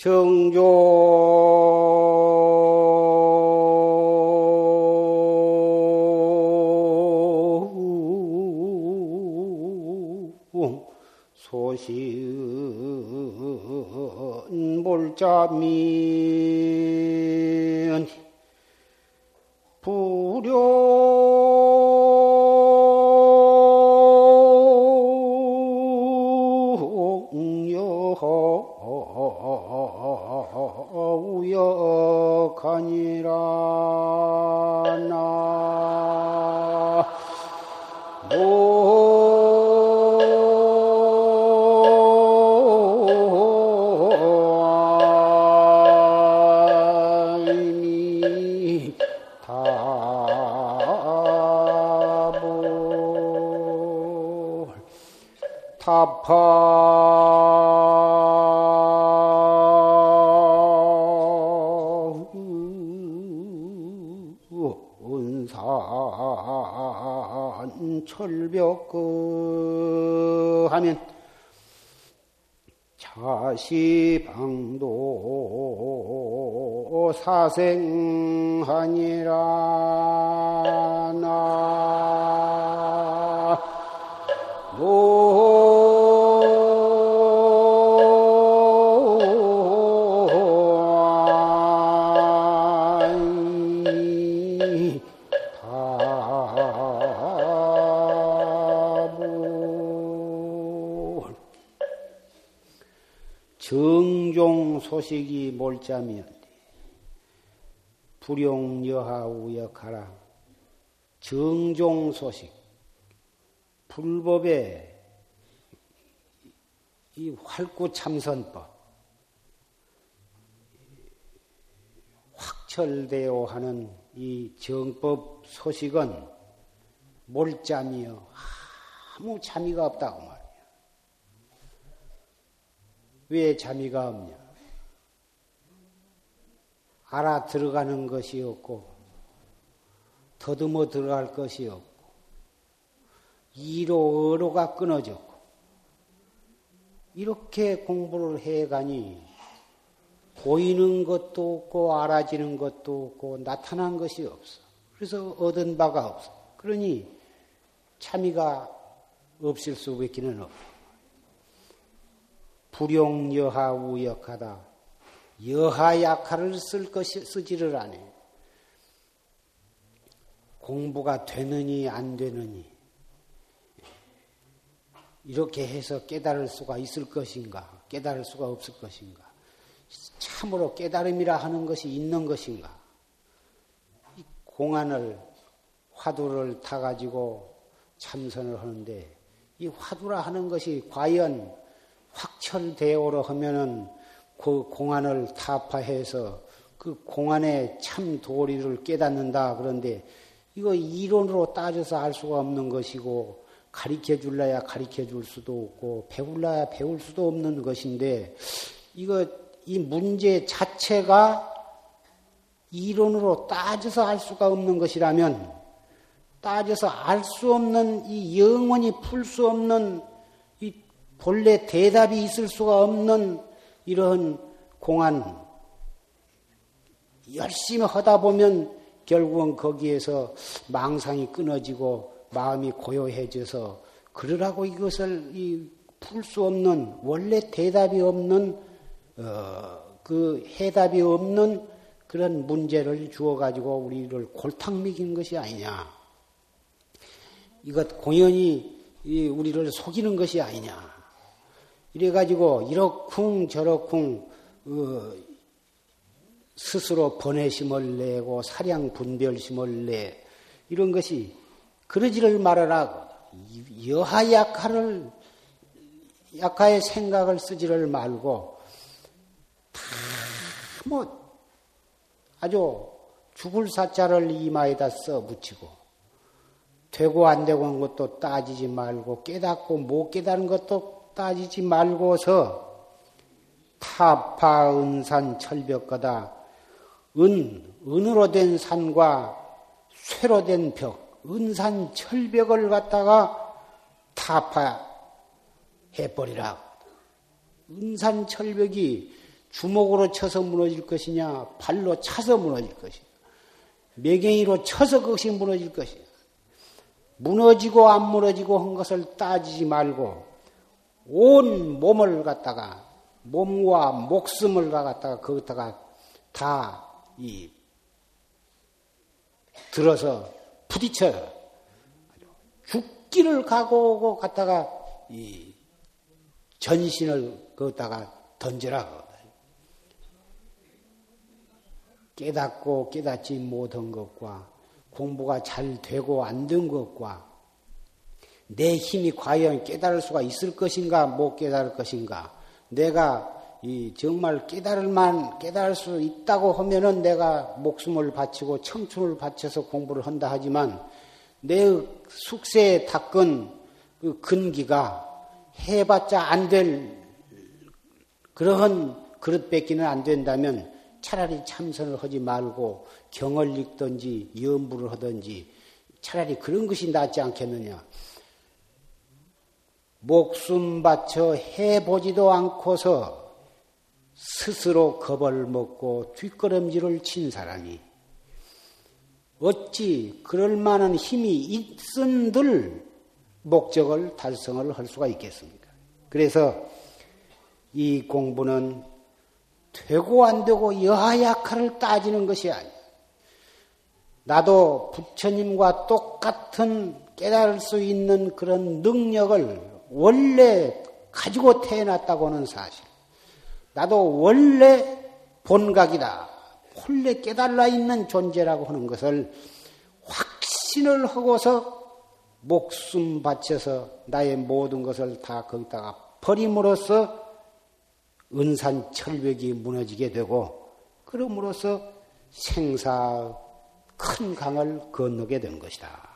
정조. 소시은 몰자면 사생하니라. 나 소식이 몰자면 불용여하 우역하라 정종 소식 불법의 이 활구 참선법 확철되어 하는 이 정법 소식은 몰잠이여 아무 잠이가 없다고 말이야. 왜 잠이가 없냐? 알아 들어가는 것이 없고 더듬어 들어갈 것이 없고 이로 어로가 끊어졌고 이렇게 공부를 해가니 보이는 것도 없고 알아지는 것도 없고 나타난 것이 없어. 그래서 얻은 바가 없어. 그러니 참이가 없을 수밖에는 없어. 불용여하 우역하다. 여하 약화를 쓸 것이 쓰지를 않아. 공부가 되느니 안 되느니 이렇게 해서 깨달을 수가 있을 것인가, 깨달을 수가 없을 것인가, 참으로 깨달음이라 하는 것이 있는 것인가. 공안을 화두를 타 가지고 참선을 하는데 이 화두라 하는 것이 과연 확철대오로 하면은 그 공안을 타파해서 그 공안의 참 도리를 깨닫는다. 그런데 이거 이론으로 따져서 알 수가 없는 것이고 가르쳐 줄라야 가르쳐 줄 수도 없고 배울라야 배울 수도 없는 것인데 이거 이 문제 자체가 이론으로 따져서 알 수가 없는 것이라면 따져서 알 수 없는 이 영원히 풀 수 없는 이 본래 대답이 있을 수가 없는 이런 공안 열심히 하다 보면 결국은 거기에서 망상이 끊어지고 마음이 고요해져서 그러라고 이것을 풀 수 없는 원래 대답이 없는 어, 그 해답이 없는 그런 문제를 주어 가지고 우리를 골탕 먹이는 것이 아니냐. 이것 공연히 우리를 속이는 것이 아니냐. 이래가지고 이렇쿵 저렇쿵 어, 스스로 번외심을 내고 사량 분별심을 내 이런 것이 그러지를 말아라. 여하 약화를 약화의 생각을 쓰지를 말고 다뭐 아주 죽을 사자를 이마에다 써 붙이고 되고 안 되고 한 것도 따지지 말고 깨닫고 못 깨닫는 것도 따지지 말고서 타파 은산 철벽거다 은 은으로 된 산과 쇠로 된 벽, 은산 철벽을 갖다가 타파 해 버리라. 은산 철벽이 주먹으로 쳐서 무너질 것이냐, 발로 차서 무너질 것이냐, 매갱이로 쳐서 그것이 무너질 것이냐. 무너지고 안 무너지고 한 것을 따지지 말고 온 몸을 갖다가 몸과 목숨을 갖다가 거기다가 다 이 들어서 부딪혀요. 죽기를 각오하고 갖다가 이 전신을 거기다가 던져라. 깨닫고 깨닫지 못한 것과 공부가 잘 되고 안 된 것과 내 힘이 과연 깨달을 수가 있을 것인가 못 깨달을 것인가 내가 이 정말 깨달을만 깨달을 수 있다고 하면은 내가 목숨을 바치고 청춘을 바쳐서 공부를 한다 하지만 내 숙세에 닦은 그 근기가 해봤자 안 될 그러한 그릇 뺏기는 안 된다면 차라리 참선을 하지 말고 경을 읽든지 연부를 하든지 차라리 그런 것이 낫지 않겠느냐. 목숨 바쳐 해보지도 않고서 스스로 겁을 먹고 뒷걸음질을 친 사람이 어찌 그럴 만한 힘이 있은들 목적을 달성을 할 수가 있겠습니까? 그래서 이 공부는 되고 안 되고 여하약화를 따지는 것이 아니야. 나도 부처님과 똑같은 깨달을 수 있는 그런 능력을 원래 가지고 태어났다고는 사실. 나도 원래 본각이다. 본래 깨달라 있는 존재라고 하는 것을 확신을 하고서 목숨 바쳐서 나의 모든 것을 다 거기다가 버림으로써 은산 철벽이 무너지게 되고 그럼으로써 생사 큰 강을 건너게 된 것이다.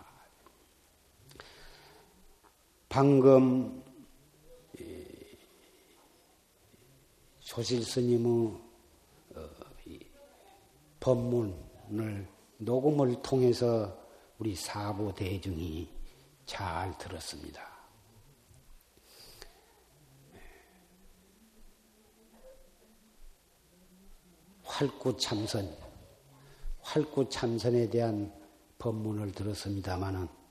방금 조실 스님의 어, 법문을 녹음을 통해서 우리 사부 대중이 잘 들었습니다. 활구 참선, 활구 참선에 대한 법문을 들었습니다마는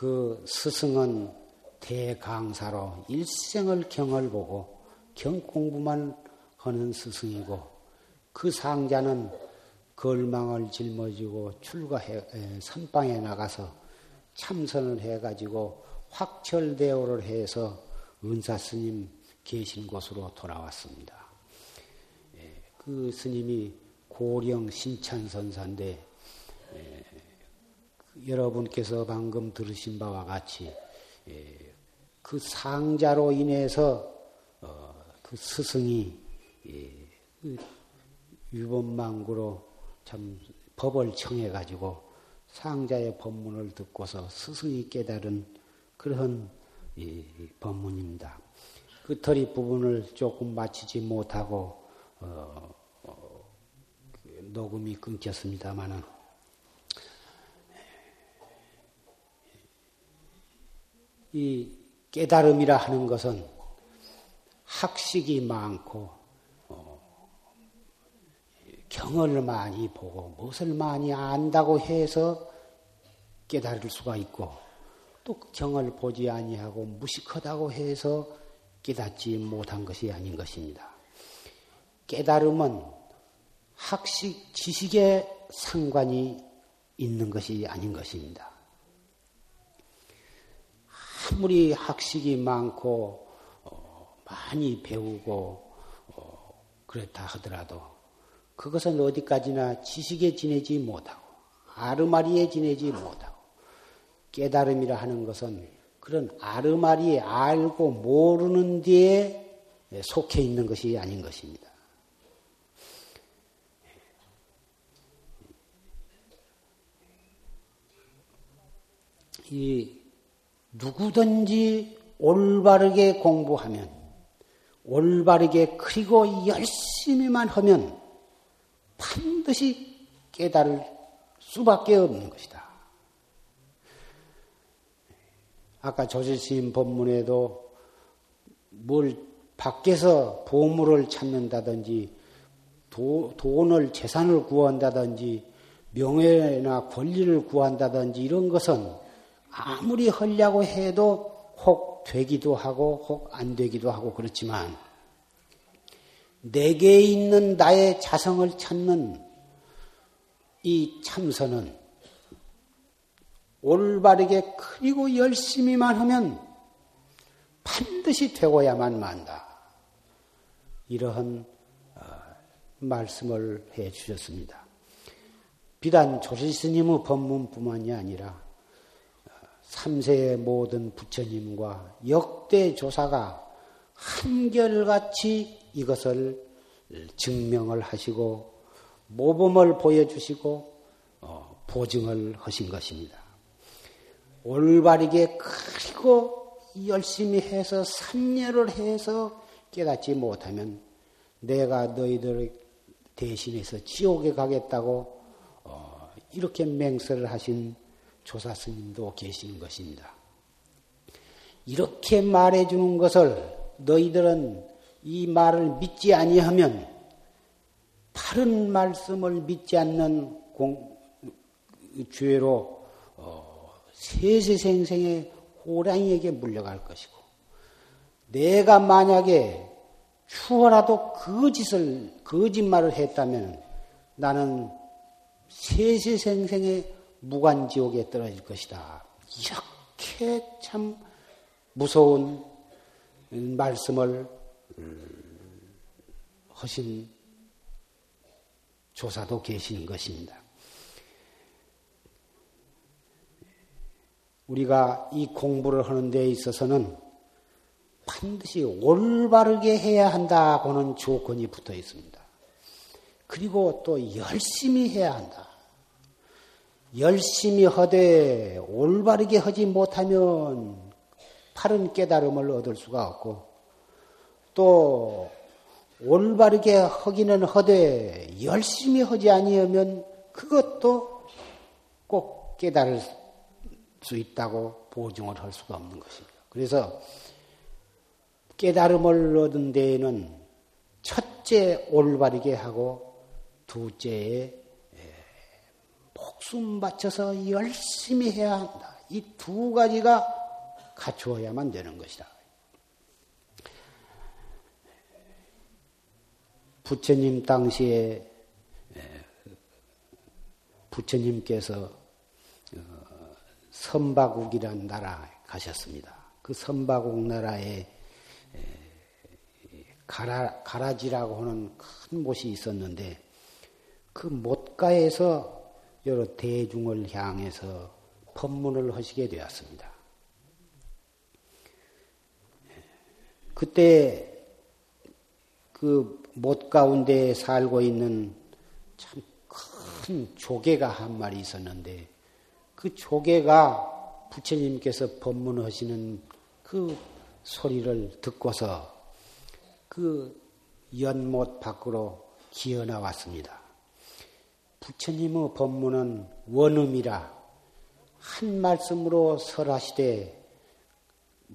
그 스승은 대강사로 일생을 경을 보고 경 공부만 하는 스승이고 그 상자는 걸망을 짊어지고 출가해 선방에 나가서 참선을 해가지고 확철대오를 해서 은사 스님 계신 곳으로 돌아왔습니다. 그 스님이 고령 신찬선사인데 그 여러분께서 방금 들으신 바와 같이 그 상자로 인해서 어, 그 스승이 그 유법망구로 참 법을 청해 가지고 상자의 법문을 듣고서 스승이 깨달은 그런 법문입니다. 그 터리 부분을 조금 마치지 못하고 어, 어, 녹음이 끊겼습니다만은 이 깨달음이라 하는 것은 학식이 많고 어, 경을 많이 보고 무엇을 많이 안다고 해서 깨달을 수가 있고 또 경을 보지 아니하고 무식하다고 해서 깨닫지 못한 것이 아닌 것입니다. 깨달음은 학식, 지식에 상관이 있는 것이 아닌 것입니다. 아무리 학식이 많고, 어, 많이 배우고, 어, 그렇다 하더라도, 그것은 어디까지나 지식에 지내지 못하고, 아르마리에 지내지 못하고, 깨달음이라 하는 것은 그런 아르마리에 알고 모르는 데에 속해 있는 것이 아닌 것입니다. 이 누구든지 올바르게 공부하면 올바르게 그리고 열심히만 하면 반드시 깨달을 수밖에 없는 것이다. 아까 조실스님 법문에도 뭘 밖에서 보물을 찾는다든지 도, 돈을 재산을 구한다든지 명예나 권리를 구한다든지 이런 것은 아무리 하려고 해도 혹 되기도 하고 혹 안 되기도 하고 그렇지만 내게 있는 나의 자성을 찾는 이 참선은 올바르게 그리고 열심히만 하면 반드시 되고야만 만다. 이러한 어, 말씀을 해 주셨습니다. 비단 조실스님의 법문뿐만이 아니라 3세의 어, 모든 부처님과 역대 조사가 한결같이 이것을 증명을 하시고 모범을 보여주시고 어, 보증을 하신 것입니다. 올바르게 그리고 열심히 해서 삼례를 해서 깨닫지 못하면 내가 너희들을 대신해서 지옥에 가겠다고 어, 이렇게 맹세를 하신 조사 스님도 계시는 것입니다. 이렇게 말해 주는 것을 너희들은 이 말을 믿지 아니하면 바른 말씀을 믿지 않는 공, 죄로 어, 세세생생의 호랑이에게 물려갈 것이고 내가 만약에 추워라도 거짓을 거짓말을 했다면 나는 세세생생의 무간지옥에 떨어질 것이다. 이렇게 참 무서운 말씀을 하신 조사도 계시는 것입니다. 우리가 이 공부를 하는 데 있어서는 반드시 올바르게 해야 한다고는 조건이 붙어 있습니다. 그리고 또 열심히 해야 한다. 열심히 하되 올바르게 하지 못하면 바른 깨달음을 얻을 수가 없고 또 올바르게 하기는 하되 열심히 하지 아니하면 그것도 꼭 깨달을 수 있다고 보증을 할 수가 없는 것입니다. 그래서 깨달음을 얻은 데에는 첫째 올바르게 하고 둘째에 목숨 바쳐서 열심히 해야 한다. 이 두 가지가 갖추어야만 되는 것이다. 부처님 당시에 부처님께서 선바국이라는 나라에 가셨습니다. 그 선바국 나라에 가라, 가라지라고 하는 큰 못이 있었는데 그 못가에서 여러 대중을 향해서 법문을 하시게 되었습니다. 그때 그 못 가운데 살고 있는 참 큰 조개가 한 마리 있었는데 그 조개가 부처님께서 법문하시는 그 소리를 듣고서 그 연못 밖으로 기어 나왔습니다. 부처님의 법문은 원음이라 한 말씀으로 설하시되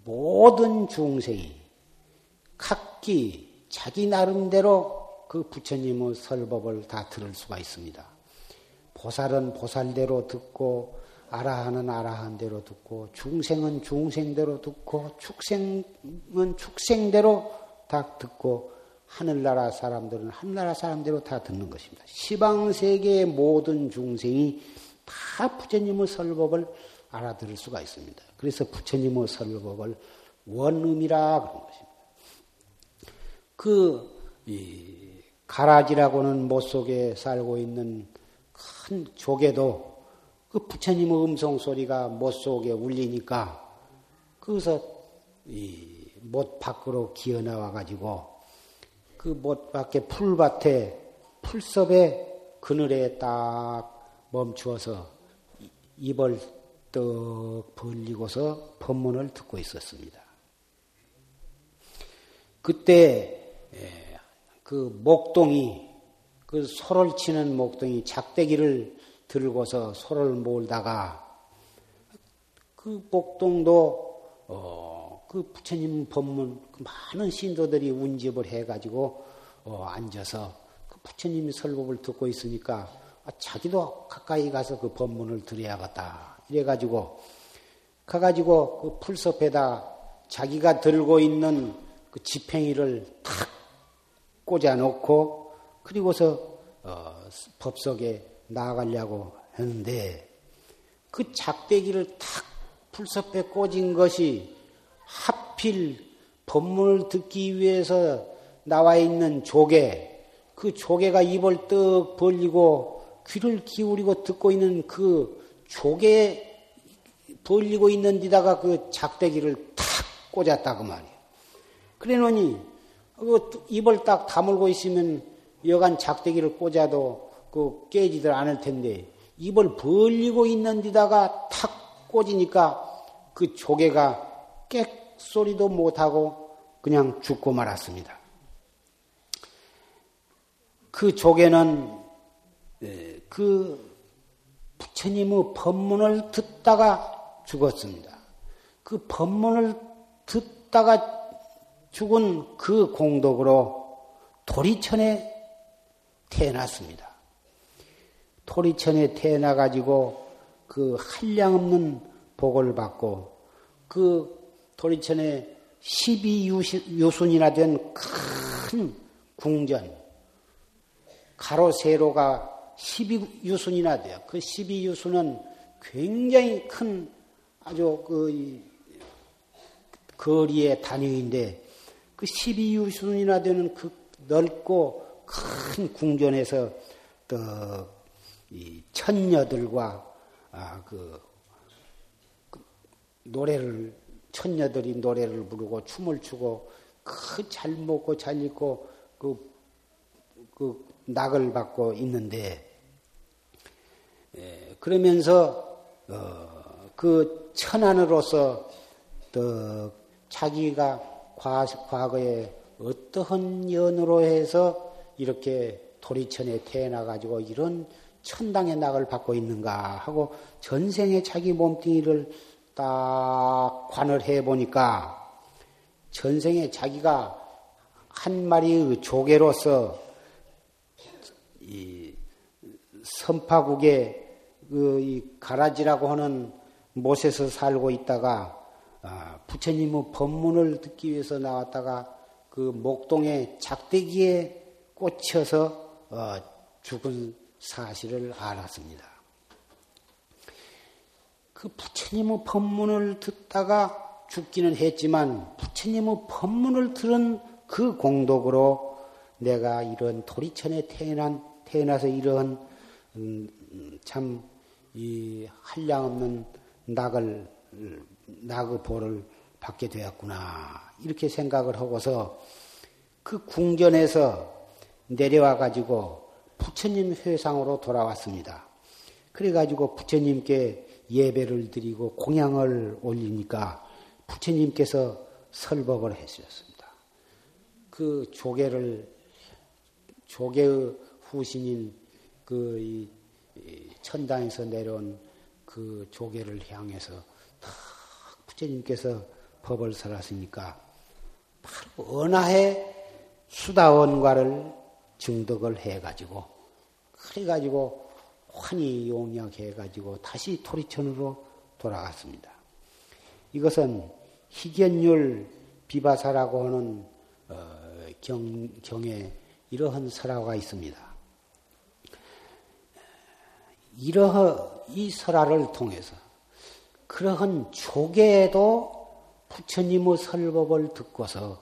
모든 중생이 각기 자기 나름대로 그 부처님의 설법을 다 들을 수가 있습니다. 보살은 보살대로 듣고 아라하는 아라한대로 듣고 중생은 중생대로 듣고 축생은 축생대로 다 듣고 하늘나라 사람들은 하늘나라 사람대로 다 듣는 것입니다. 시방 세계의 모든 중생이 다 부처님의 설법을 알아들을 수가 있습니다. 그래서 부처님의 설법을 원음이라 그런 것입니다. 그 가라지라고는 못 속에 살고 있는 큰 조개도 그 부처님의 음성 소리가 못 속에 울리니까 거기서 이못 밖으로 기어 나와 가지고 그 못 밖에 풀밭에 풀섭에 그늘에 딱 멈추어서 입을 떡 벌리고서 법문을 듣고 있었습니다. 그때 그 목동이 그 소를 치는 목동이 작대기를 들고서 소를 몰다가 그 복동도 어, 그 부처님 법문 그 많은 신도들이 운집을 해가지고 어, 앉아서 그 부처님 설법을 듣고 있으니까 아, 자기도 가까이 가서 그 법문을 들어야겠다. 이래가지고 가가지고 그 풀섭에다 자기가 들고 있는 그 지팽이를 탁 꽂아놓고 그리고서 어, 법석에 나아가려고 했는데 그 작대기를 탁 풀섭에 꽂은 것이 하필 법문을 듣기 위해서 나와 있는 조개, 그 조개가 입을 떡 벌리고 귀를 기울이고 듣고 있는 그 조개 벌리고 있는 데다가 그 작대기를 탁 꽂았다 그 말이에요. 그래 놓니 그 입을 딱 다물고 있으면 여간 작대기를 꽂아도 그 깨지들 않을 텐데 입을 벌리고 있는 데다가 탁 꽂으니까 그 조개가 깨 소리도 못하고 그냥 죽고 말았습니다. 그 조개는 그 부처님의 법문을 듣다가 죽었습니다. 그 법문을 듣다가 죽은 그 공덕으로 도리천에 태어났습니다. 도리천에 태어나가지고 그 한량 없는 복을 받고 그 도리천에 12유순이나 된 큰 궁전, 가로 세로가 12유순이나 돼요. 그 12유순은 굉장히 큰 아주 그 거리의 단위인데 그 12유순이나 되는 그 넓고 큰 궁전에서 또이 천녀들과 아, 그, 그 노래를 천녀들이 노래를 부르고 춤을 추고 그 잘 먹고 잘 입고 그, 그 낙을 받고 있는데 예, 그러면서 어, 그 천안으로서 또 자기가 과, 거에 어떠한 연으로 해서 이렇게 도리천에 태어나 가지고 이런 천당의 낙을 받고 있는가 하고 전생에 자기 몸뚱이를 딱 관을 해 보니까 전생에 자기가 한 마리의 조개로서 이 선파국의 그이 가라지라고 하는 못에서 살고 있다가 아, 부처님의 법문을 듣기 위해서 나왔다가 그 목동의 작대기에 꽂혀서 어, 죽은 사실을 알았습니다. 그 부처님의 법문을 듣다가 죽기는 했지만 부처님의 법문을 들은 그 공덕으로 내가 이런 도리천에 태어난 태어나서 이런 음, 참이 한량 없는 낙을 낙의 보를 받게 되었구나. 이렇게 생각을 하고서 그 궁전에서 내려와 가지고 부처님 회상으로 돌아왔습니다. 그래 가지고 부처님께 예배를 드리고 공양을 올리니까 부처님께서 설법을 해주셨습니다. 그 조개를, 조개의 후신인 그 천당에서 내려온 그 조개를 향해서 부처님께서 법을 설하시니까 바로 은하에 수다원과를 증득을 해가지고 그래가지고 환히 용역해가지고 다시 토리천으로 돌아갔습니다. 이것은 희견율 비바사라고 하는 어, 경, 경에 이러한 설화가 있습니다. 이러한 이 설화를 통해서 그러한 조개도 부처님의 설법을 듣고서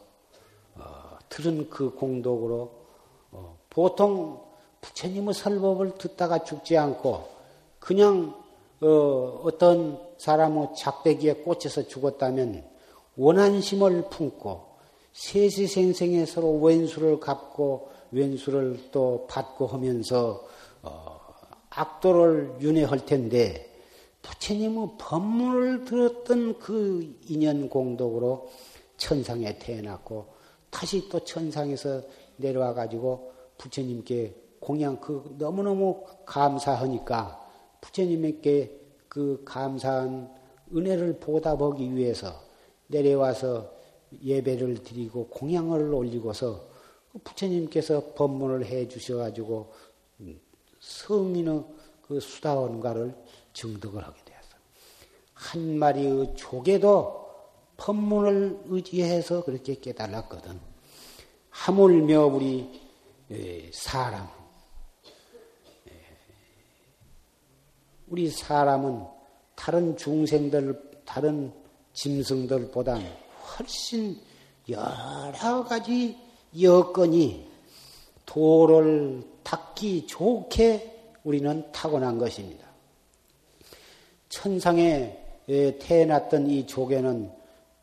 어, 들은 그 공덕으로 어, 보통 부처님의 설법을 듣다가 죽지 않고 그냥 어, 어떤 사람의 작대기에 꽂혀서 죽었다면 원한심을 품고 세세생생에 서로 왼수를 갚고 왼수를 또 받고 하면서 어, 악도를 윤회할 텐데 부처님의 법문을 들었던 그 인연 공덕으로 천상에 태어났고 다시 또 천상에서 내려와 가지고 부처님께 공양 그 너무너무 감사하니까 부처님께 그 감사한 은혜를 보답하기 위해서 내려와서 예배를 드리고 공양을 올리고서 부처님께서 법문을 해 주셔가지고 성인의 그 수다원가를 증득을 하게 되었어. 한 마리의 조개도 법문을 의지해서 그렇게 깨달았거든. 하물며 우리 사람, 우리 사람은 다른 중생들, 다른 짐승들보다 훨씬 여러 가지 여건이 도를 닦기 좋게 우리는 타고난 것입니다. 천상에 태어났던 이 조개는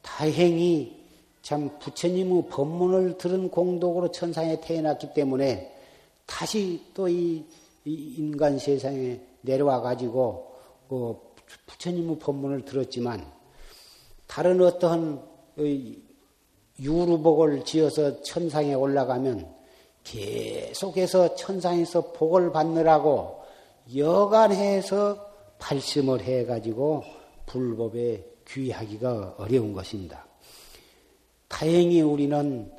다행히 참 부처님의 법문을 들은 공덕으로 천상에 태어났기 때문에 다시 또 이 인간 세상에 내려와 가지고 그 부처님의 법문을 들었지만 다른 어떠한 유루복을 지어서 천상에 올라가면 계속해서 천상에서 복을 받느라고 여간해서 발심을 해가지고 불법에 귀하기가 어려운 것입니다. 다행히 우리는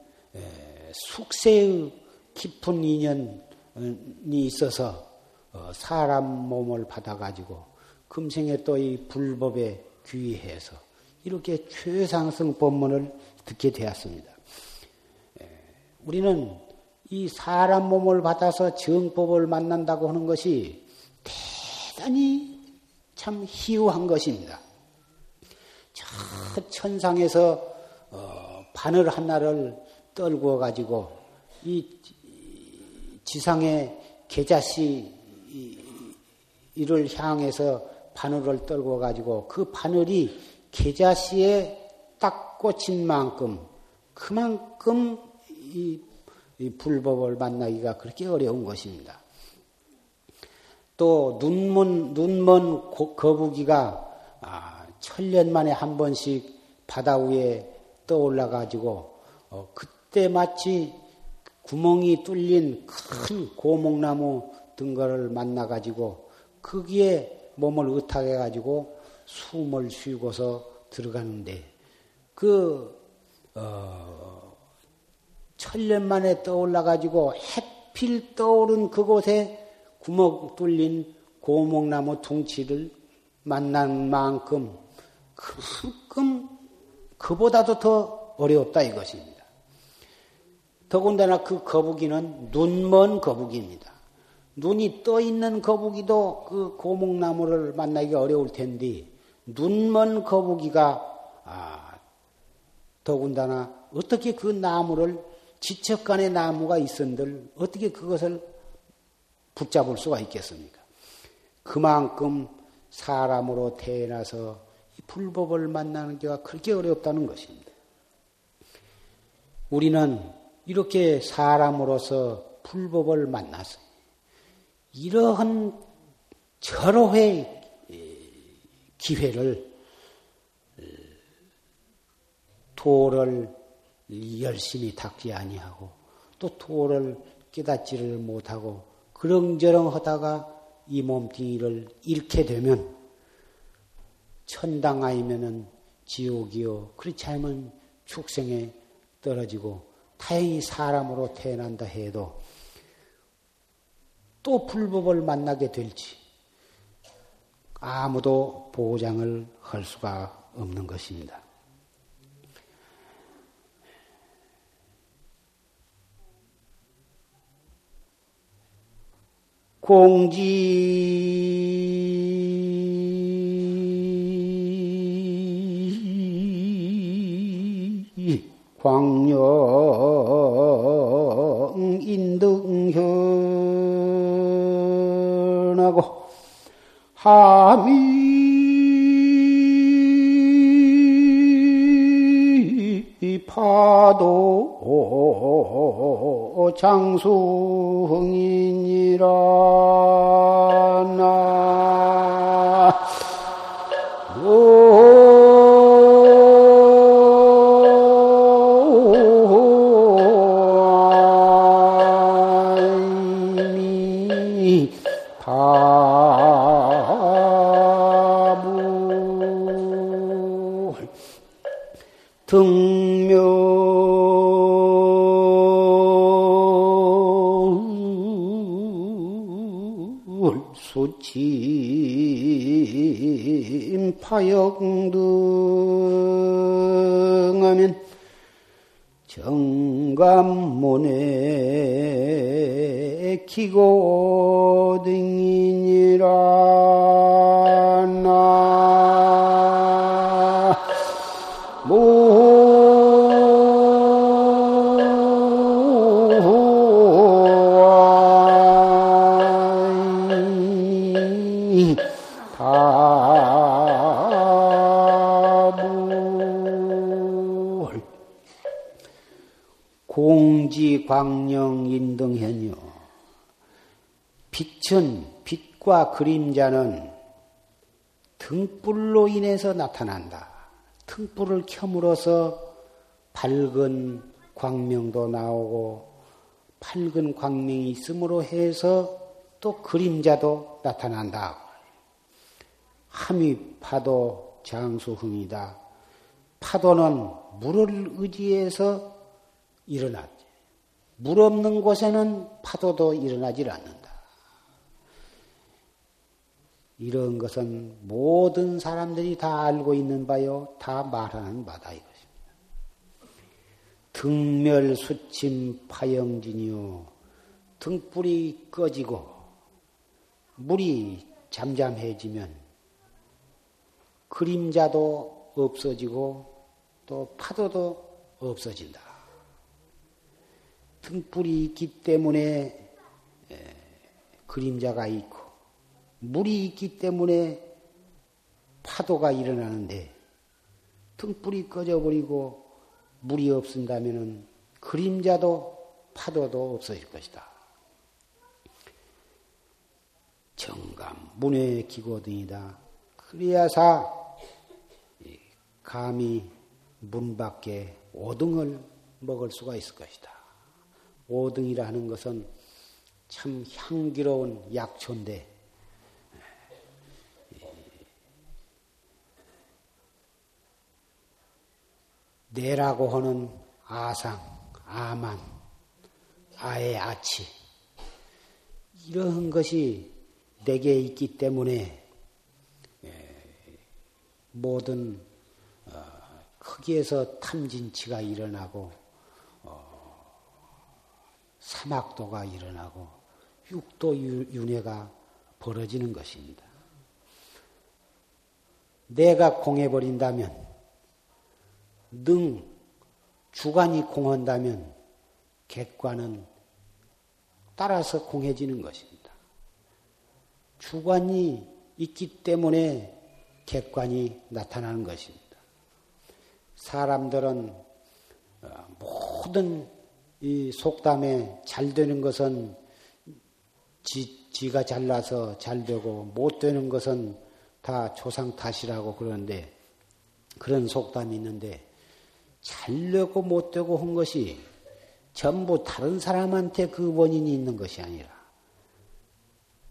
숙세의 깊은 인연이 있어서 어, 사람 몸을 받아가지고 금생에 또 이 불법에 귀해서 이렇게 최상승 법문을 듣게 되었습니다. 우리는 이 사람 몸을 받아서 정법을 만난다고 하는 것이 대단히 참 희우한 것입니다. 저 천상에서 어, 바늘 하나를 떨구어 가지고 이 지상의 계자씨 이를 향해서 바늘을 떨고 가지고 그 바늘이 계자씨에 딱 꽂힌 만큼 그만큼 이, 이 불법을 만나기가 그렇게 어려운 것입니다. 또 눈먼 눈먼 거북이가 아, 천년 만에 한 번씩 바다 위에 떠올라 가지고 어, 그때 마치 구멍이 뚫린 큰 고목나무 등거를 만나 가지고 거기에 몸을 의탁해 가지고 숨을 쉬고서 들어가는데 그 어, 천년 만에 떠올라 가지고 해필 떠오른 그곳에 구멍 뚫린 고목나무 둥치를 만난 만큼 그만큼 그보다도 더 어려웠다 이것입니다. 더군다나 그 거북이는 눈먼 거북이입니다. 눈이 떠 있는 거북이도 그 고목나무를 만나기 어려울 텐데 눈먼 거북이가 아, 더군다나 어떻게 그 나무를 지척간에 나무가 있은들 어떻게 그것을 붙잡을 수가 있겠습니까? 그만큼 사람으로 태어나서 불법을 만나는 게가 그렇게 어렵다는 것입니다. 우리는 이렇게 사람으로서 불법을 만나서 이러한 절호의 기회를 도를 열심히 닦지 아니하고 또 도를 깨닫지를 못하고 그렁저렁 하다가 이 몸뚱이를 잃게 되면 천당 아니면은 지옥이요. 그렇지 않으면 축생에 떨어지고 다행히 사람으로 태어난다 해도 또 불법을 만나게 될지 아무도 보장을 할 수가 없는 것입니다. 공지 광영 하미 파도 장수흥이니라 나 수침 파역등하면 정감문에 기고등이니라 빛은 빛과 그림자는 등불로 인해서 나타난다. 등불을 켬으로써 밝은 광명도 나오고 밝은 광명이 있음으로 해서 또 그림자도 나타난다. 함이 파도 장수흥이다. 파도는 물을 의지해서 일어났다. 물 없는 곳에는 파도도 일어나질 않는다. 이런 것은 모든 사람들이 다 알고 있는 바요, 다 말하는 바다 이것입니다. 등멸 수침 파영진이요. 등불이 꺼지고 물이 잠잠해지면 그림자도 없어지고 또 파도도 없어진다. 등불이 있기 때문에 그림자가 있고 물이 있기 때문에 파도가 일어나는데 등불이 꺼져버리고 물이 없은다면 그림자도 파도도 없어질 것이다. 정감, 문의 기고 등이다. 그래야사 감히 문 밖에 오등을 먹을 수가 있을 것이다. 오등이라는 것은 참 향기로운 약초인데 내라고 하는 아상, 아만, 아의 아치 이런 것이 내게 있기 때문에 모든 어, 크기에서 탐진치가 일어나고 사막도가 일어나고 육도 윤회가 벌어지는 것입니다. 내가 공해버린다면, 능, 주관이 공한다면, 객관은 따라서 공해지는 것입니다. 주관이 있기 때문에 객관이 나타나는 것입니다. 사람들은 어, 모든 이 속담에 잘 되는 것은 지, 지가 잘나서 잘 되고 못 되는 것은 다 조상 탓이라고 그러는데 그런 속담이 있는데 잘 되고 못 되고 한 것이 전부 다른 사람한테 그 원인이 있는 것이 아니라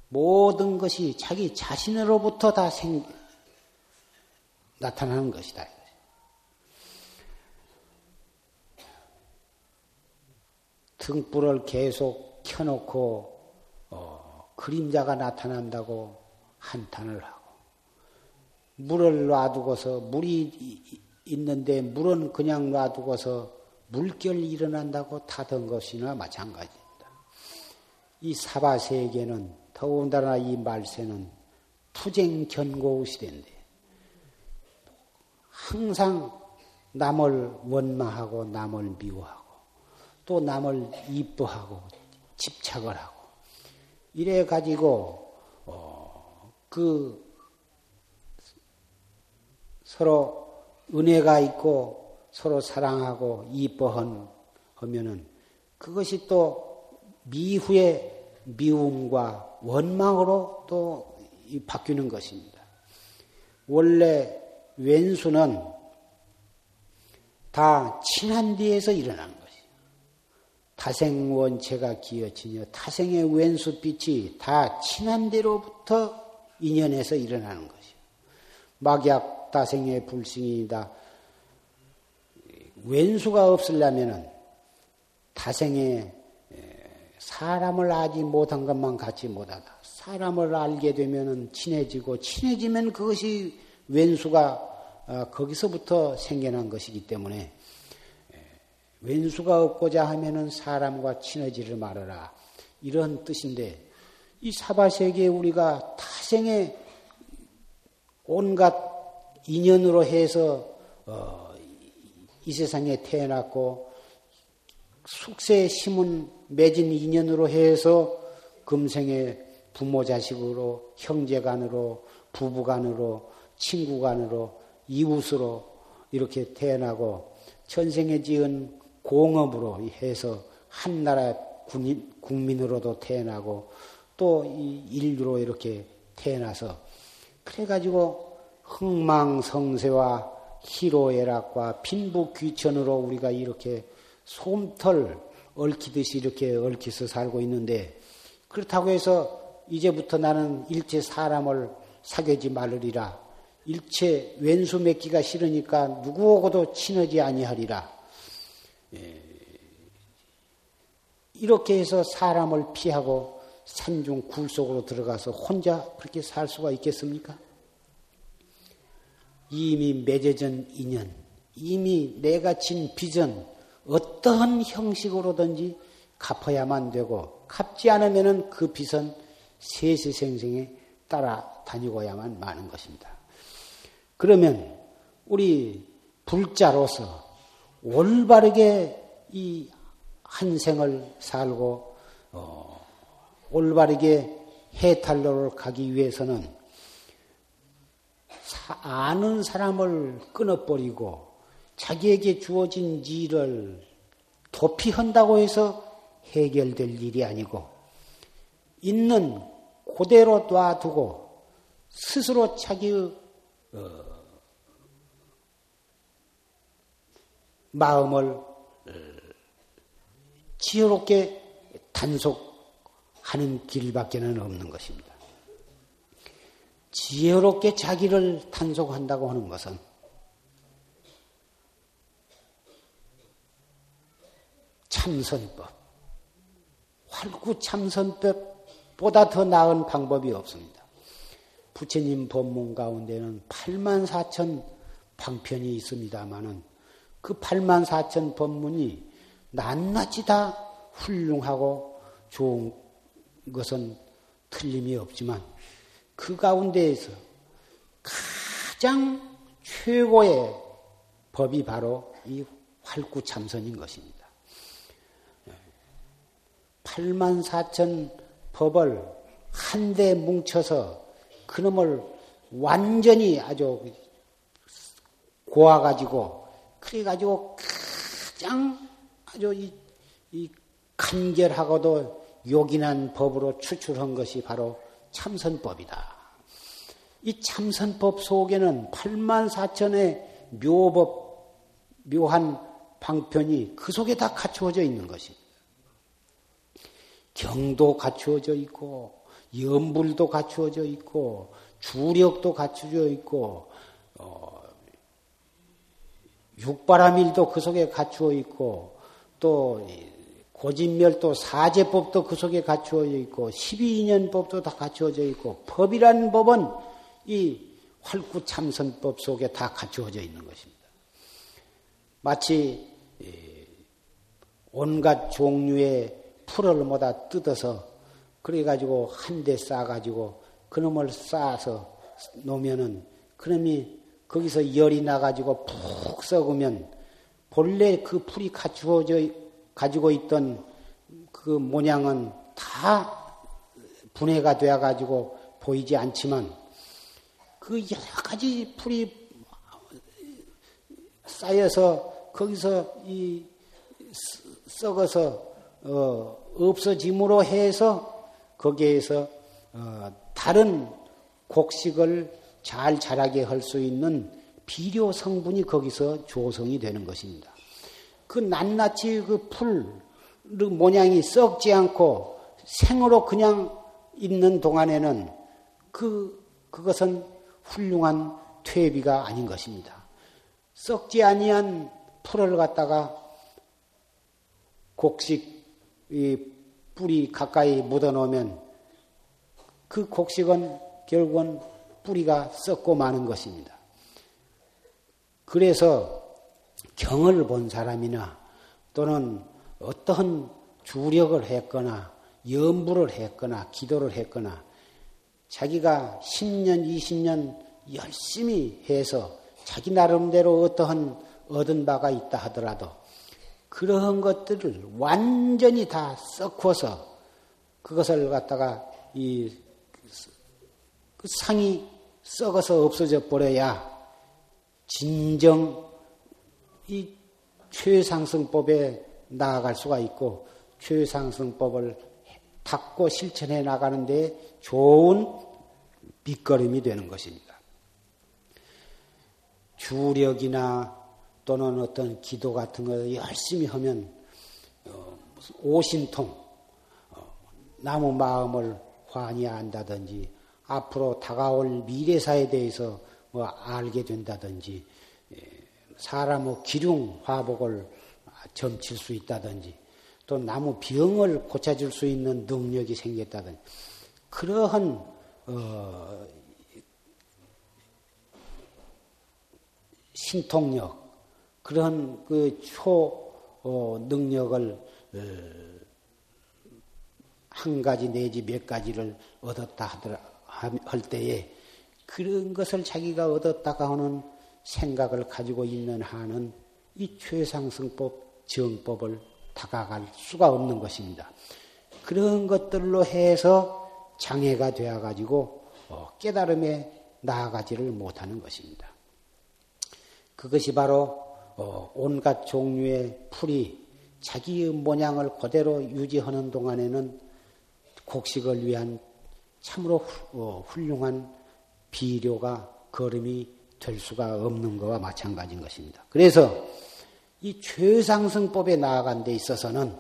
모든 것이 자기 자신으로부터 다 생, 나타나는 것이다. 등불을 계속 켜놓고 어, 그림자가 나타난다고 한탄을 하고 물을 놔두고서 물이 있는데 물은 그냥 놔두고서 물결이 일어난다고 타던 것이나 마찬가지입니다. 이 사바 세계는 더군다나 이 말세는 투쟁 견고우 시대인데 항상 남을 원망하고 남을 미워하고 또 남을 이뻐하고 집착을 하고 이래 가지고 어, 그 서로 은혜가 있고 서로 사랑하고 이뻐한 하면은 그것이 또 미후의 미움과 원망으로 또 바뀌는 것입니다. 원래 왼수는 다 친한 뒤에서 일어난 타생 원체가 기어치며 타생의 왼수빛이 다 친한 대로부터 인연에서 일어나는 것이요. 막약 타생의 불승이다. 왼수가 없으려면은 타생의 사람을 알지 못한 것만 갖지 못하다. 사람을 알게 되면 친해지고 친해지면 그것이 왼수가 어, 거기서부터 생겨난 것이기 때문에 왼수가 없고자 하면은 사람과 친해지를 말아라. 이런 뜻인데 이 사바세계에 우리가 타생의 온갖 인연으로 해서 어, 이 세상에 태어났고 숙세에 심은 맺은 인연으로 해서 금생에 부모 자식으로 형제간으로 부부간으로 친구간으로 이웃으로 이렇게 태어나고 천생에 지은 공업으로 해서 한 나라 군인, 국민으로도 태어나고 또 인류로 이렇게 태어나서 그래가지고 흥망성쇠와 희로애락과 빈부귀천으로 우리가 이렇게 솜털 얽히듯이 이렇게 얽혀서 살고 있는데 그렇다고 해서 이제부터 나는 일체 사람을 사귀지 말으리라. 일체 왼수 맺기가 싫으니까 누구하고도 친하지 아니하리라. 예. 이렇게 해서 사람을 피하고 산중 굴 속으로 들어가서 혼자 그렇게 살 수가 있겠습니까? 이미 맺어진 인연, 이미 내가 진 빚은 어떠한 형식으로든지 갚아야만 되고 갚지 않으면 그 빚은 세세생생에 따라다니고야만 마는 것입니다. 그러면 우리 불자로서 올바르게 이 한 생을 살고 어, 올바르게 해탈로를 가기 위해서는 사, 아는 사람을 끊어버리고 자기에게 주어진 일을 도피한다고 해서 해결될 일이 아니고 있는 그대로 놔두고 스스로 자기의 어, 마음을 어, 지혜롭게 단속하는 길밖에는 없는 것입니다. 지혜롭게 자기를 단속한다고 하는 것은 참선법, 활구 참선법보다 더 나은 방법이 없습니다. 부처님 법문 가운데는 8만 4천 방편이 있습니다만은 그 8만 4천 법문이 낱낱이 다 훌륭하고 좋은 것은 틀림이 없지만 그 가운데에서 가장 최고의 법이 바로 이 활구참선인 것입니다. 8만 4천 법을 한데 뭉쳐서 그놈을 완전히 아주 고아가지고 그래가지고 가장 아주 이, 이 간결하고도 요긴한 법으로 추출한 것이 바로 참선법이다. 이 참선법 속에는 8만 4천의 묘법, 묘한 방편이 그 속에 다 갖추어져 있는 것입니다. 경도 갖추어져 있고, 연불도 갖추어져 있고, 주력도 갖추어져 있고, 어, 육바라밀도 그 속에 갖추어 있고, 또 고진멸도 사제법도 그 속에 갖추어져 있고 12인연법도 다 갖추어져 있고 법이라는 법은 이 활구참선법 속에 다 갖추어져 있는 것입니다. 마치 온갖 종류의 풀을 모다 뜯어서 그래가지고 한 대 싸가지고 그놈을 싸서 놓으면은 그놈이 거기서 열이 나가지고 푹 썩으면 본래 그 풀이 갖추어져 가지고 있던 그 모양은 다 분해가 되어 가지고 보이지 않지만 그 여러 가지 풀이 쌓여서 거기서 이 썩어서 어 없어짐으로 해서 거기에서 어 다른 곡식을 잘 자라게 할 수 있는 비료 성분이 거기서 조성이 되는 것입니다. 그 낱낱이 그 풀, 그 모양이 썩지 않고 생으로 그냥 있는 동안에는 그, 그것은 훌륭한 퇴비가 아닌 것입니다. 썩지 아니한 풀을 갖다가 곡식, 이 뿌리 가까이 묻어 놓으면 그 곡식은 결국은 뿌리가 썩고 마는 것입니다. 그래서 경을 본 사람이나 또는 어떠한 주력을 했거나 염불을 했거나 기도를 했거나 자기가 10년, 20년 열심히 해서 자기 나름대로 어떠한 얻은 바가 있다 하더라도 그러한 것들을 완전히 다 썩어서 그것을 갖다가 이 그 상이 썩어서 없어져 버려야 진정 이 최상승법에 나아갈 수가 있고 최상승법을 닦고 실천해 나가는 데 좋은 밑거름이 되는 것입니다. 주력이나 또는 어떤 기도 같은 걸 열심히 하면 어, 오심통 어, 나무 마음을 환히 안다든지 앞으로 다가올 미래사에 대해서 뭐 알게 된다든지 예, 사람의 기륭 화복을 점칠 수 있다든지 또 나무 병을 고쳐줄 수 있는 능력이 생겼다든지 그러한 어, 신통력 그런 그초 어, 능력을 어, 한 가지 내지 몇 가지를 얻었다 하더라 할 때에 그런 것을 자기가 얻었다가 하는 생각을 가지고 있는 한은 이 최상승법 정법을 다가갈 수가 없는 것입니다. 그런 것들로 해서 장애가 되어 가지고 어, 깨달음에 나아가지를 못하는 것입니다. 그것이 바로 어, 온갖 종류의 풀이 자기의 모양을 그대로 유지하는 동안에는 곡식을 위한 참으로 어, 훌륭한 비료가 걸음이 될 수가 없는 것과 마찬가지인 것입니다. 그래서 이 최상승법에 나아간 데 있어서는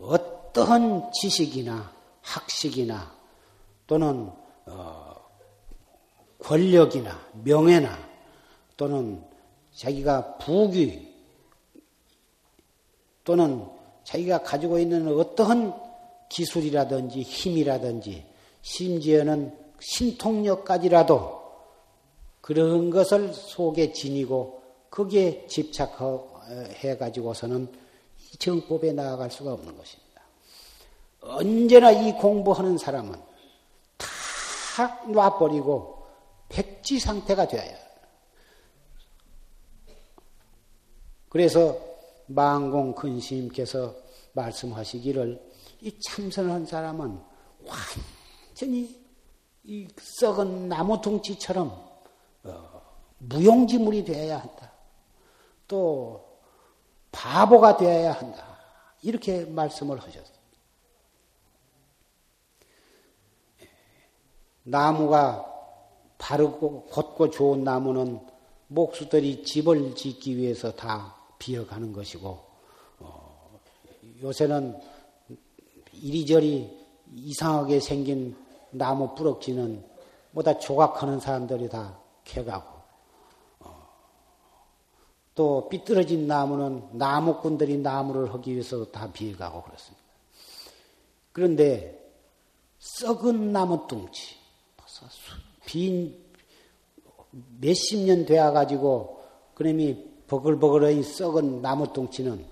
어떠한 지식이나 학식이나 또는 어, 권력이나 명예나 또는 자기가 부귀 또는 자기가 가지고 있는 어떠한 기술이라든지 힘이라든지 심지어는 신통력까지라도 그런 것을 속에 지니고 거기에 집착해 가지고서는 이 정법에 나아갈 수가 없는 것입니다. 언제나 이 공부하는 사람은 다 놔버리고 백지 상태가 되어야 그래서 망공 근심께서 말씀하시기를 이 참선한 사람은 완전히 이 썩은 나무 둥치처럼 어, 무용지물이 되어야 한다. 또 바보가 되어야 한다. 이렇게 말씀을 하셨어요. 나무가 바르고 곧고 좋은 나무는 목수들이 집을 짓기 위해서 다 비어가는 것이고 어, 요새는 이리저리 이상하게 생긴 나무 뿌럭지는 뭐다 조각하는 사람들이 다 캐가고 어, 또 삐뚤어진 나무는 나무꾼들이 나무를 하기 위해서 다 비어가고 그렇습니다. 그런데 썩은 나무 뚱치 빈 몇십 년 되어 가지고 그놈이 버글버글의 썩은 나무 뚱치는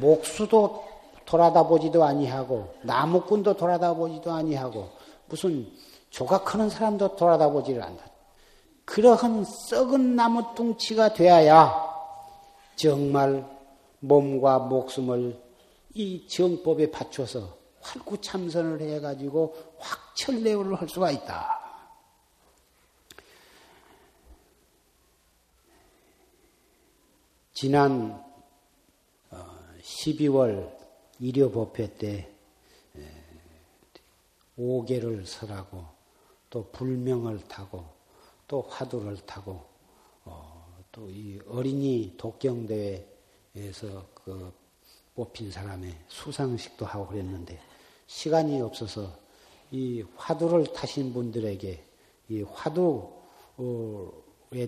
목수도 돌아다 보지도 아니하고 나무꾼도 돌아다 보지도 아니하고 무슨 조각하는 사람도 돌아다 보지를 않는다. 그러한 썩은 나무 뚱치가 되어야 정말 몸과 목숨을 이 정법에 받쳐서 활구참선을 해가지고 확철대오를 할 수가 있다. 지난 12월 어, 일요법회 때 5개를 설하고 또 불명을 타고 또 화두를 타고 어, 또 이 어린이 독경대회에서 그 뽑힌 사람의 수상식도 하고 그랬는데 시간이 없어서 이 화두를 타신 분들에게 이 화두에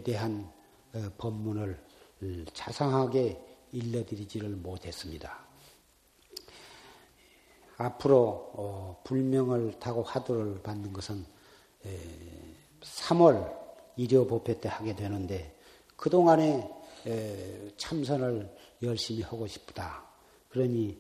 대한 어, 법문을 자상하게 일러드리지를 못했습니다. 앞으로 어, 불명을 타고 화두를 받는 것은 에, 3월 일요법회 때 하게 되는데 그동안에 에, 참선을 열심히 하고 싶다. 그러니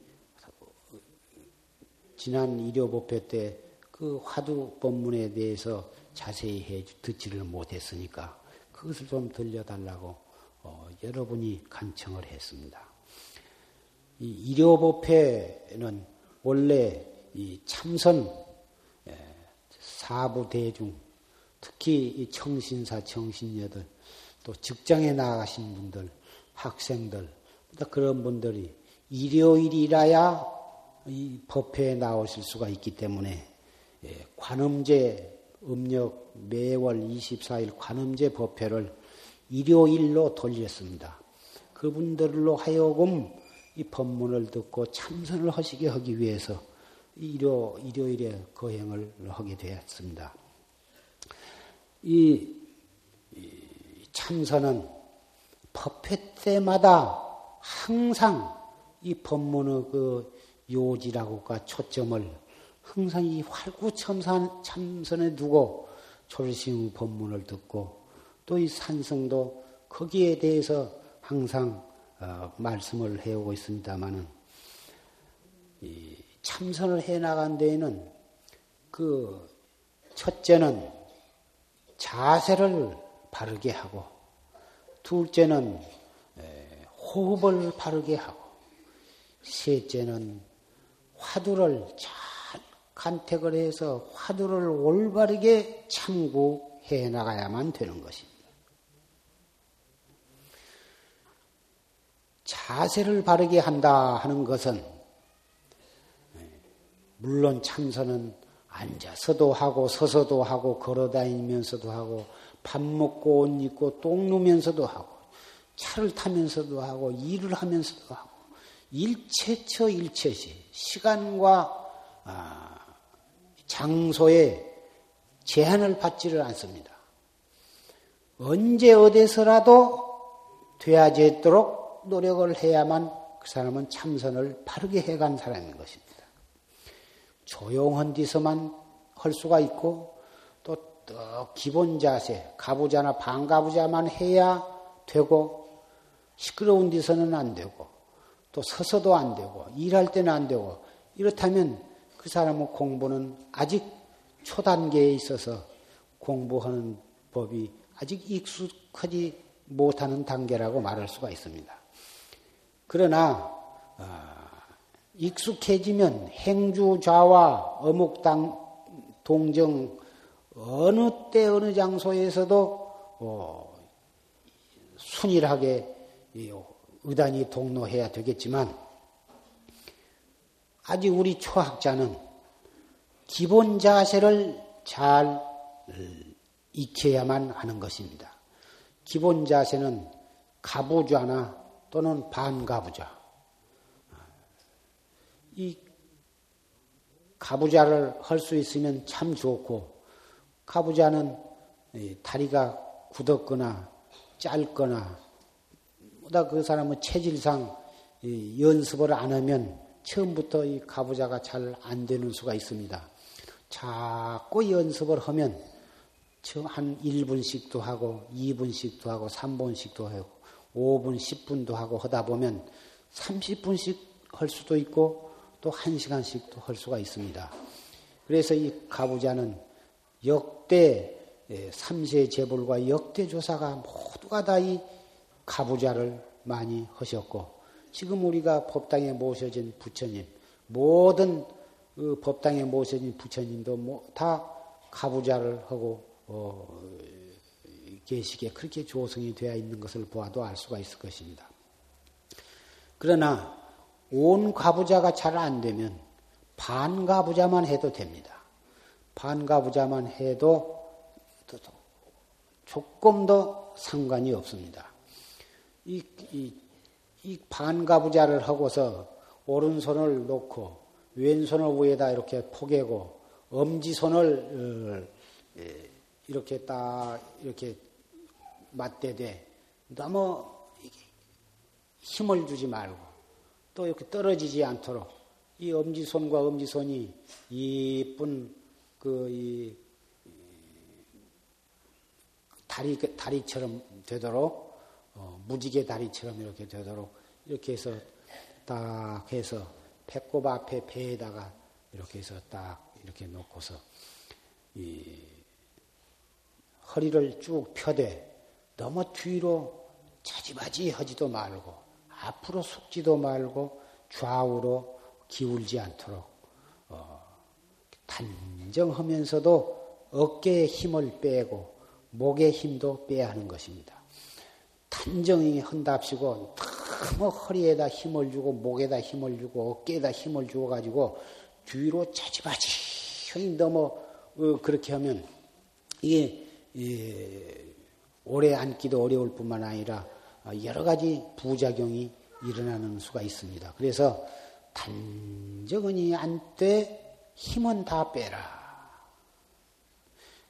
지난 일요법회 때그 화두 법문에 대해서 자세히 해 듣지를 못했으니까 그것을 좀 들려달라고 어, 여러분이 간청을 했습니다. 이 일요법회는 원래 이 참선 예, 사부 대중 특히 이 청신사 청신녀들 또 직장에 나가신 분들 학생들 그런 분들이 일요일이라야 이 법회에 나오실 수가 있기 때문에 예, 관음제 음력 매월 24일 관음제 법회를 일요일로 돌렸습니다. 그분들로 하여금 이 법문을 듣고 참선을 하시게 하기 위해서 일요, 일요일에 거행을 하게 되었습니다. 이, 이 참선은 법회 때마다 항상 이 법문의 그 요지라고가 초점을 항상 이 활구참선 참선에 두고 졸심 법문을 듣고 또 이 산성도 거기에 대해서 항상 어, 말씀을 해오고 있습니다만은 참선을 해 나간 데에는 그 첫째는 자세를 바르게 하고 둘째는 호흡을 바르게 하고 셋째는 화두를 잘 간택을 해서 화두를 올바르게 참고해 나가야만 되는 것입니다. 자세를 바르게 한다 하는 것은 물론 참선은 앉아서도 하고 서서도 하고 걸어 다니면서도 하고 밥 먹고 옷 입고 똥 누면서도 하고 차를 타면서도 하고 일을 하면서도 하고 일체처 일체시 시간과 아, 장소에 제한을 받지를 않습니다. 언제 어디서라도 되어지도록 노력을 해야만 그 사람은 참선을 바르게 해간 사람인 것입니다. 조용한 데서만 할 수가 있고 또, 또 기본 자세, 가부자나 반가부자만 해야 되고 시끄러운 데서는 안 되고 또 서서도 안 되고 일할 때는 안 되고 이렇다면 그 사람의 공부는 아직 초단계에 있어서 공부하는 법이 아직 익숙하지 못하는 단계라고 말할 수가 있습니다. 그러나 어, 익숙해지면 행주좌와 어묵당 동정 어느 때 어느 장소에서도 어, 순일하게 의단이 동로해야 되겠지만 아직 우리 초학자는 기본 자세를 잘 익혀야만 하는 것입니다. 기본 자세는 가부좌나 또는 반가부좌 이 가부좌를 할 수 있으면 참 좋고 가부좌는 다리가 굳었거나 짧거나 보다 그 사람은 체질상 연습을 안 하면 처음부터 이 가부좌가 잘 안 되는 수가 있습니다. 자꾸 연습을 하면 한 1분씩도 하고 2분씩도 하고 3분씩도 하고 5분, 10분도 하고 하다 보면 30분씩 할 수도 있고 또 한 시간씩도 할 수가 있습니다. 그래서 이 가부자는 역대 예, 삼세 재벌과 역대 조사가 모두가 다 이 가부자를 많이 하셨고 지금 우리가 법당에 모셔진 부처님 모든 그 법당에 모셔진 부처님도 뭐다 가부자를 하고 어, 계시기에 그렇게 조성이 되어 있는 것을 보아도 알 수가 있을 것입니다. 그러나 온 가부자가 잘 안 되면 반 가부자만 해도 됩니다. 반 가부자만 해도 조금 더 상관이 없습니다. 이, 이, 이 반가부자를 하고서 오른손을 놓고 왼손을 위에다 이렇게 포개고 엄지손을 어, 이렇게 딱 이렇게 맞대되 너무 힘을 주지 말고 또 이렇게 떨어지지 않도록 이 엄지손과 엄지손이 이쁜 그이 다리 다리처럼 되도록 어, 무지개 다리처럼 이렇게 되도록 이렇게 해서 딱 해서 배꼽 앞에 배에다가 이렇게 해서 딱 이렇게 놓고서 이 허리를 쭉 펴되 너무 뒤로 자지바지 하지도 말고 앞으로 숙지도 말고 좌우로 기울지 않도록 어, 단정하면서도 어깨에 힘을 빼고 목의 힘도 빼야 하는 것입니다. 단정히 한답시고 너무 허리에다 힘을 주고 목에다 힘을 주고 어깨에다 힘을 주어 가지고 뒤로 차지바지 너무 어, 그렇게 하면 이게 오래 앉기도 어려울 뿐만 아니라 여러 가지 부작용이 일어나는 수가 있습니다. 그래서 단정히 앉되 힘은 다 빼라.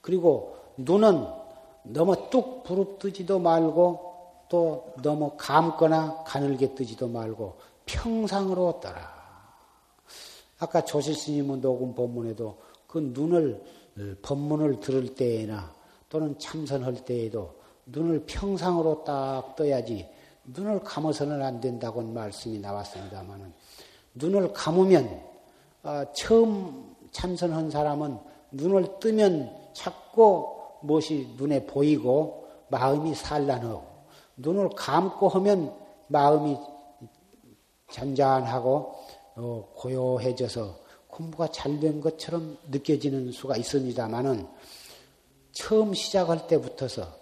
그리고 눈은 너무 뚝 부릅뜨지도 말고 또 너무 감거나 가늘게 뜨지도 말고 평상으로 떠라. 아까 조실 스님은 녹음 법문에도 그 눈을 법문을 들을 때에나 또는 참선할 때에도 눈을 평상으로 딱 떠야지 눈을 감아서는 안 된다고 말씀이 나왔습니다만은 눈을 감으면 아, 처음 참선한 사람은 눈을 뜨면 자꾸 무엇이 눈에 보이고 마음이 산란하고 눈을 감고 하면 마음이 잔잔하고 어, 고요해져서 공부가 잘 된 것처럼 느껴지는 수가 있습니다만은 처음 시작할 때부터서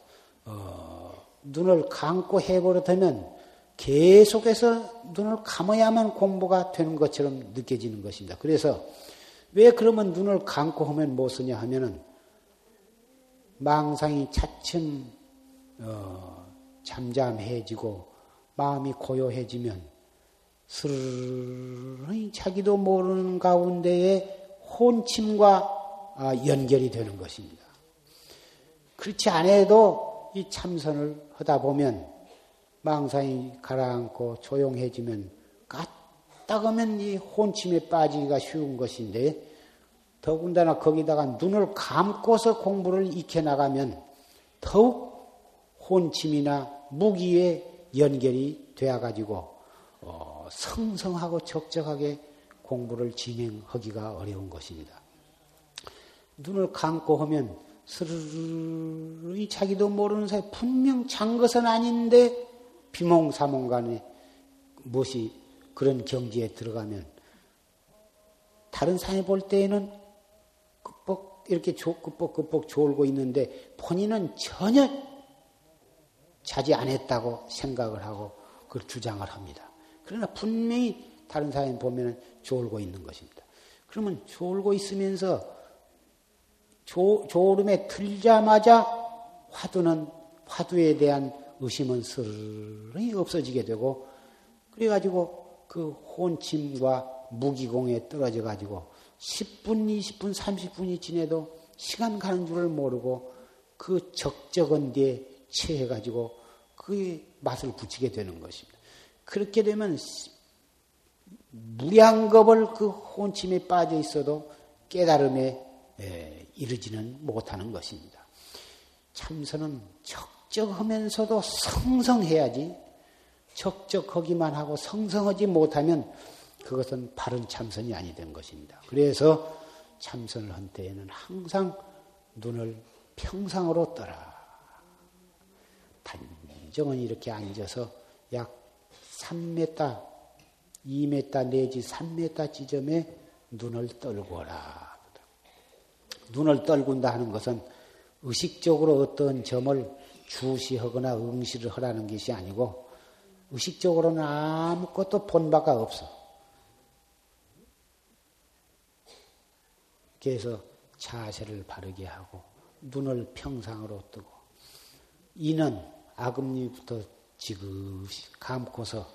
어, 눈을 감고 해버릇하면 계속해서 눈을 감아야만 공부가 되는 것처럼 느껴지는 것입니다. 그래서 왜 그러면 눈을 감고 하면 못 쓰냐 하면은 망상이 차츰 어, 잠잠해지고 마음이 고요해지면 스르르 자기도 모르는 가운데에 혼침과 아, 연결이 되는 것입니다. 그렇지 않아도 이 참선을 하다 보면 망상이 가라앉고 조용해지면 까딱하면 이 혼침에 빠지기가 쉬운 것인데 더군다나 거기다가 눈을 감고서 공부를 익혀 나가면 더욱 혼침이나 무기에 연결이 되어 가지고 어, 성성하고 적적하게 공부를 진행하기가 어려운 것입니다. 눈을 감고 하면 스르르 자기도 모르는 사이 분명 잔 것은 아닌데 비몽사몽간에 무엇이 그런 경지에 들어가면 다른 사람이 볼 때에는 끝뻑 이렇게 끝뻑끝뻑 졸고 있는데 본인은 전혀 자지 않았다고 생각을 하고 그걸 주장을 합니다. 그러나 분명히 다른 사람이 보면 졸고 있는 것입니다. 그러면 졸고 있으면서 조, 졸음에 들자마자 화두는 화두에 대한 의심은 스르르 없어지게 되고 그래가지고 그 혼침과 무기공에 떨어져 가지고 10분, 20분, 30분이 지내도 시간 가는 줄을 모르고 그 적적한 데에 체해가지고 그 맛을 붙이게 되는 것입니다. 그렇게 되면 무량겁을 그 혼침에 빠져 있어도 깨달음에 이르지는 못하는 것입니다. 참선은 적적하면서도 성성해야지 적적하기만 하고 성성하지 못하면 그것은 바른 참선이 아니 된 것입니다. 그래서 참선을 한 때에는 항상 눈을 평상으로 떠라. 단정은 이렇게 앉아서 약 3m, 2m 내지 3m 지점에 눈을 떨고라. 눈을 떨군다 하는 것은 의식적으로 어떤 점을 주시하거나 응시를 하라는 것이 아니고 의식적으로는 아무것도 본 바가 없어. 그래서 자세를 바르게 하고 눈을 평상으로 뜨고 이는 아금니부터 지그시 감고서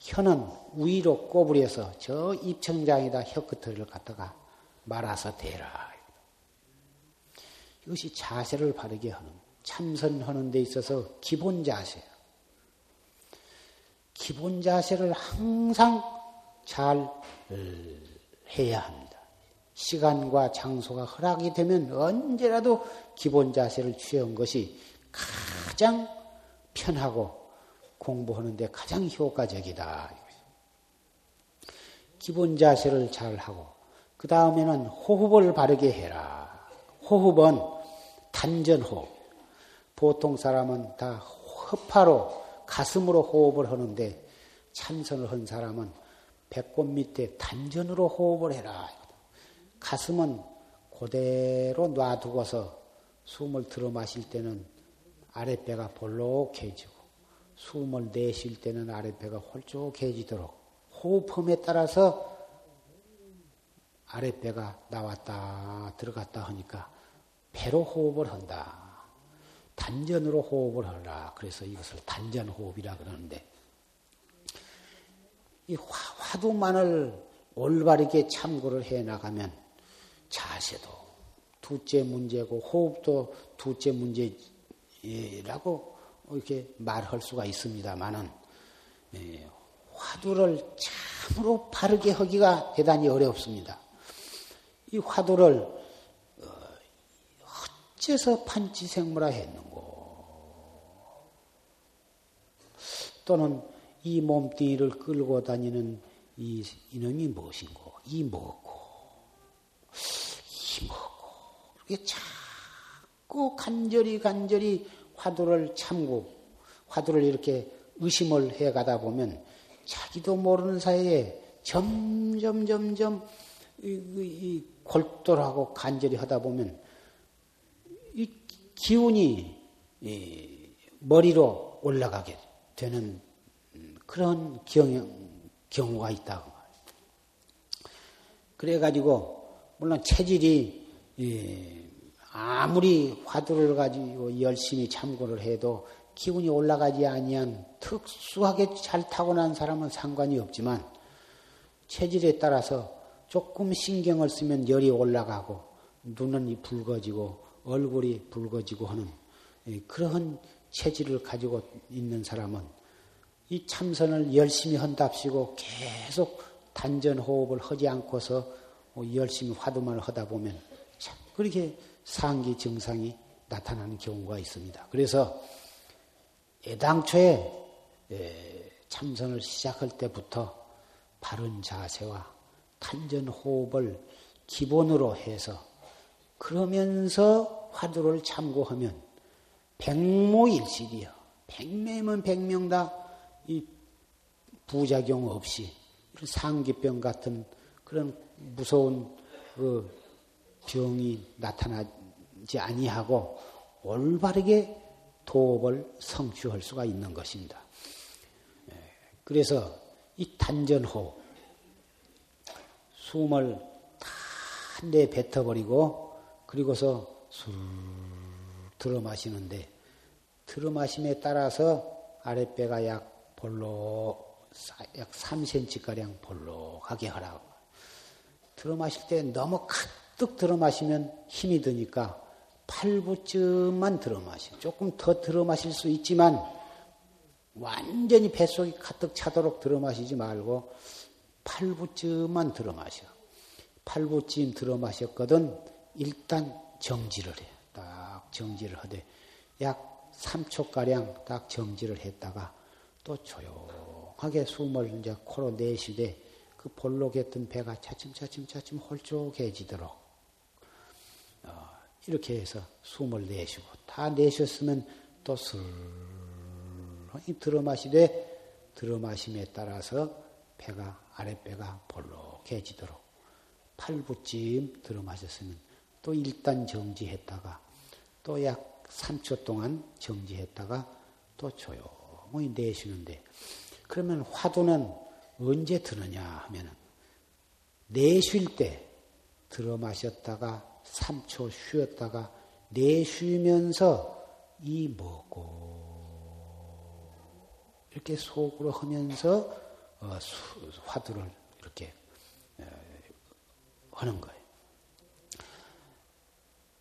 혀는 위로 꼬부려서 저 입청장에다 혀 끝을 갖다가 말아서 대라. 이것이 자세를 바르게 하는 참선하는 데 있어서 기본 자세. 기본 자세를 항상 잘 어, 해야 합니다. 시간과 장소가 허락이 되면 언제라도 기본 자세를 취한 것이 가장 편하고 공부하는데 가장 효과적이다. 기본 자세를 잘 하고 그 다음에는 호흡을 바르게 해라. 호흡은 단전호흡. 보통 사람은 다 허파로 가슴으로 호흡을 하는데 참선을 한 사람은 배꼽 밑에 단전으로 호흡을 해라. 가슴은 그대로 놔두고서 숨을 들어 마실 때는 아랫배가 볼록해지고 숨을 내쉴 때는 아랫배가 홀쭉해지도록 호흡음에 따라서 아랫배가 나왔다 들어갔다 하니까 배로 호흡을 한다. 단전으로 호흡을 하라. 그래서 이것을 단전 호흡이라 그러는데 이 화 두만을 올바르게 참고를 해 나가면 자세도 둘째 문제고 호흡도 둘째 문제라고 이렇게 말할 수가 있습니다만은 예, 화두를 참으로 바르게 하기가 대단히 어렵습니다. 이 화두를 어, 어째서 판치생물화 했는고? 또는 이 몸뚱이를 끌고 다니는 이 이놈이 무엇인고? 이 뭐고? 이 뭐고? 이렇게 자꾸 간절히 간절히 화두를 참고 화두를 이렇게 의심을 해 가다 보면 자기도 모르는 사이에 점점 점점 이, 이, 골똘하고 간절히 하다 보면 이 기운이 이 머리로 올라가게 되는 그런 경영, 경우가 있다고. 그래가지고, 물론 체질이, 아무리 화두를 가지고 열심히 참고를 해도 기운이 올라가지 아니한 특수하게 잘 타고난 사람은 상관이 없지만 체질에 따라서 조금 신경을 쓰면 열이 올라가고 눈은 붉어지고 얼굴이 붉어지고 하는 그러한 체질을 가지고 있는 사람은 이 참선을 열심히 한답시고 계속 단전 호흡을 하지 않고서 뭐 열심히 화두만 하다 보면 그렇게 상기 증상이 나타나는 경우가 있습니다. 그래서 애당초에 참선을 시작할 때부터 바른 자세와 단전 호흡을 기본으로 해서 그러면서 화두를 참고하면 백모일실이요. 백매면 백명 다 이 부작용 없이 상기병 같은 그런 무서운 그 병이 나타나지 아니하고 올바르게 도업을 성취할 수가 있는 것입니다. 예, 그래서 이 단전호 숨을 다 내 뱉어버리고 그리고서 술 들어 마시는데 들어 마심에 따라서 아랫배가 약 볼록 약 3cm가량 볼록하게 하라고. 들어 마실 때 너무 가득 들어 마시면 힘이 드니까 8부쯤만 들어 마시. 조금 더 들어 마실 수 있지만 완전히 뱃속이 가득 차도록 들어 마시지 말고 8부쯤만 들어 마셔. 8부쯤 들어 마셨거든 일단 정지를 해. 딱 정지를 하되 약 3초가량 딱 정지를 했다가 또 조용하게 숨을 이제 코로 내쉬되 그 볼록했던 배가 차츰차츰 차츰 홀쭉해지도록 어, 이렇게 해서 숨을 내쉬고 다 내쉬었으면 또 슬렁이 들어 마시되 들어 마심에 따라서 배가 아랫배가 볼록해지도록 8부쯤 들어 마셨으면 또 일단 정지했다가 또 약 3초 동안 정지했다가 또 조용 조용히 내쉬는데 그러면 화두는 언제 드느냐 하면은 내쉴 때 들어 마셨다가 3초 쉬었다가 내쉬면서 이 먹고 이렇게 속으로 하면서 어, 화두를 이렇게 하는 거예요.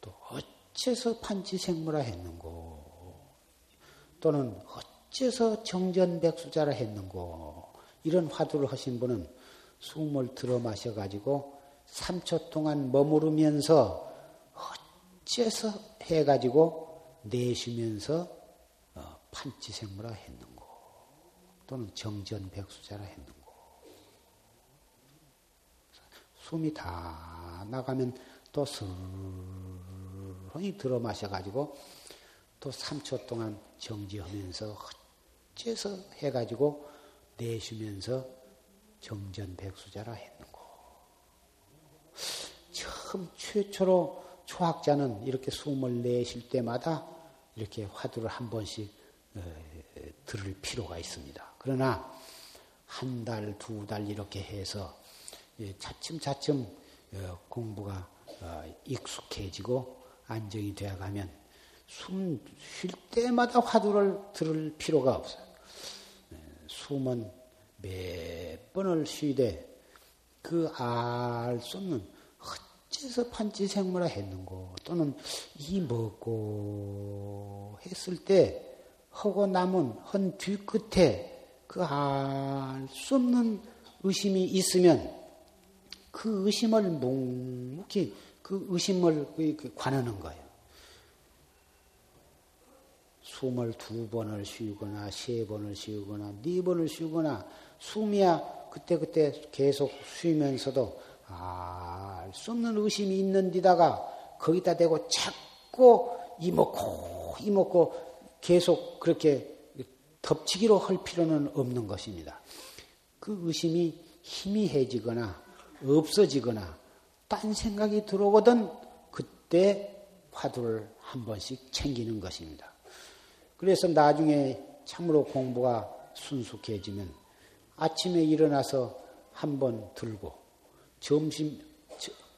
또 어째서 판치생물화 했는고? 또는 어째서 정전백수자라 했는고? 이런 화두를 하신 분은 숨을 들어 마셔가지고 3초 동안 머무르면서 어째서 해가지고 내쉬면서 어, 판치생물화 했는고? 또는 정전백수자라 했는고? 숨이 다 나가면 또스 르르 들어 마셔가지고 또 3초 동안 정지하면서 어째서 해가지고 내쉬면서 정전백수자라 했는고. 처음 최초로 초학자는 이렇게 숨을 내쉴 때마다 이렇게 화두를 한 번씩 어, 들을 필요가 있습니다. 그러나 한 달, 두 달 이렇게 해서 차츰차츰 어, 공부가 어, 익숙해지고 안정이 되어가면 숨 쉴 때마다 화두를 들을 필요가 없어요. 숨은 몇 번을 쉬되 그 알 수 없는 어째서 판치 생물화 했는고 또는 이 먹고 했을 때 하고 남은 헌 뒤끝에 그 알 수 없는 의심이 있으면 그 의심을 묵묵히 그 의심을 그 관하는 거예요. 숨을 두 번을 쉬거나 세 번을 쉬거나 네 번을 쉬거나 숨이야 그때그때 계속 쉬면서도 알수 없는 의심이 있는 데다가 거기다 대고 자꾸 이먹고 이먹고 계속 그렇게 덮치기로 할 필요는 없는 것입니다. 그 의심이 희미해지거나 없어지거나 딴 생각이 들어오거든 그때 화두를 한 번씩 챙기는 것입니다. 그래서 나중에 참으로 공부가 순숙해지면 아침에 일어나서 한 번 들고 점심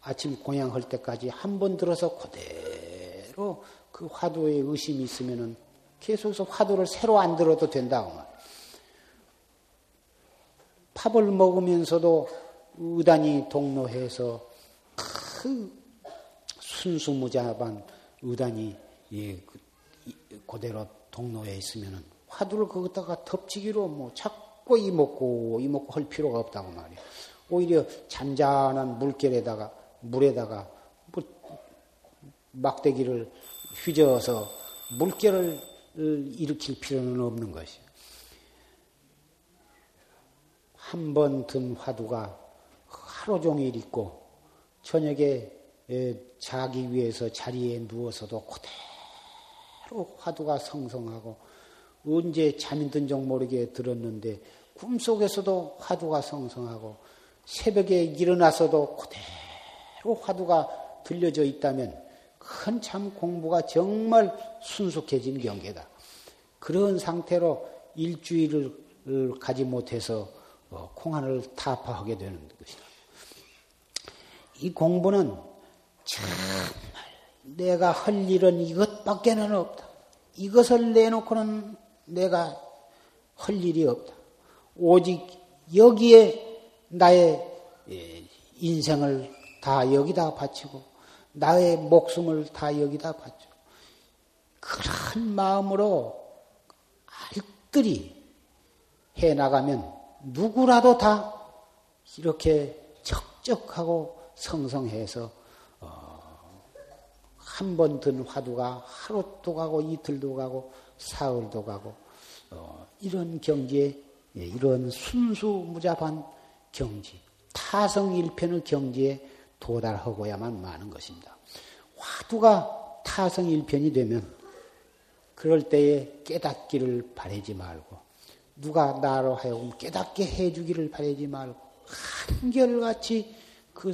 아침 공양할 때까지 한 번 들어서 그대로 그 화두에 의심이 있으면은 계속해서 화두를 새로 안 들어도 된다고 말. 팝을 먹으면서도 의단이 동로해서 그 순수무자반 의단이 예, 그, 그대로 동로에 있으면은 화두를 거기다가 덮치기로 뭐 자꾸 이먹고 이먹고 할 필요가 없다고 말이야. 오히려 잔잔한 물결에다가 물에다가 뭐 막대기를 휘저어서 물결을 일으킬 필요는 없는 것이. 한번 든 화두가 하루 종일 있고 저녁에 자기 위해서 자리에 누워서도 그대로 화두가 성성하고 언제 잠이 든줄 모르게 들었는데 꿈속에서도 화두가 성성하고 새벽에 일어나서도 그대로 화두가 들려져 있다면 한참 공부가 정말 순숙해진 경계다. 그런 상태로 일주일을 가지 못해서 어, 공안을 타파하게 되는 것이다. 이 공부는 정말 내가 할 일은 이것밖에는 없다. 이것을 내놓고는 내가 할 일이 없다. 오직 여기에 나의 예, 인생을 다 여기다 바치고 나의 목숨을 다 여기다 바쳐. 그런 마음으로 알뜰히 해 나가면 누구라도 다 이렇게 적적하고 성성해서 어, 한번 든 화두가 하루도 가고 이틀도 가고 사흘도 가고 어, 이런 경지에 예, 이런 순수무자반 경지 타성일편의 경지에 도달하고야만 마는 것입니다. 화두가 타성일편이 되면 그럴 때에 깨닫기를 바라지 말고 누가 나로 하여금 깨닫게 해주기를 바라지 말고 한결같이 그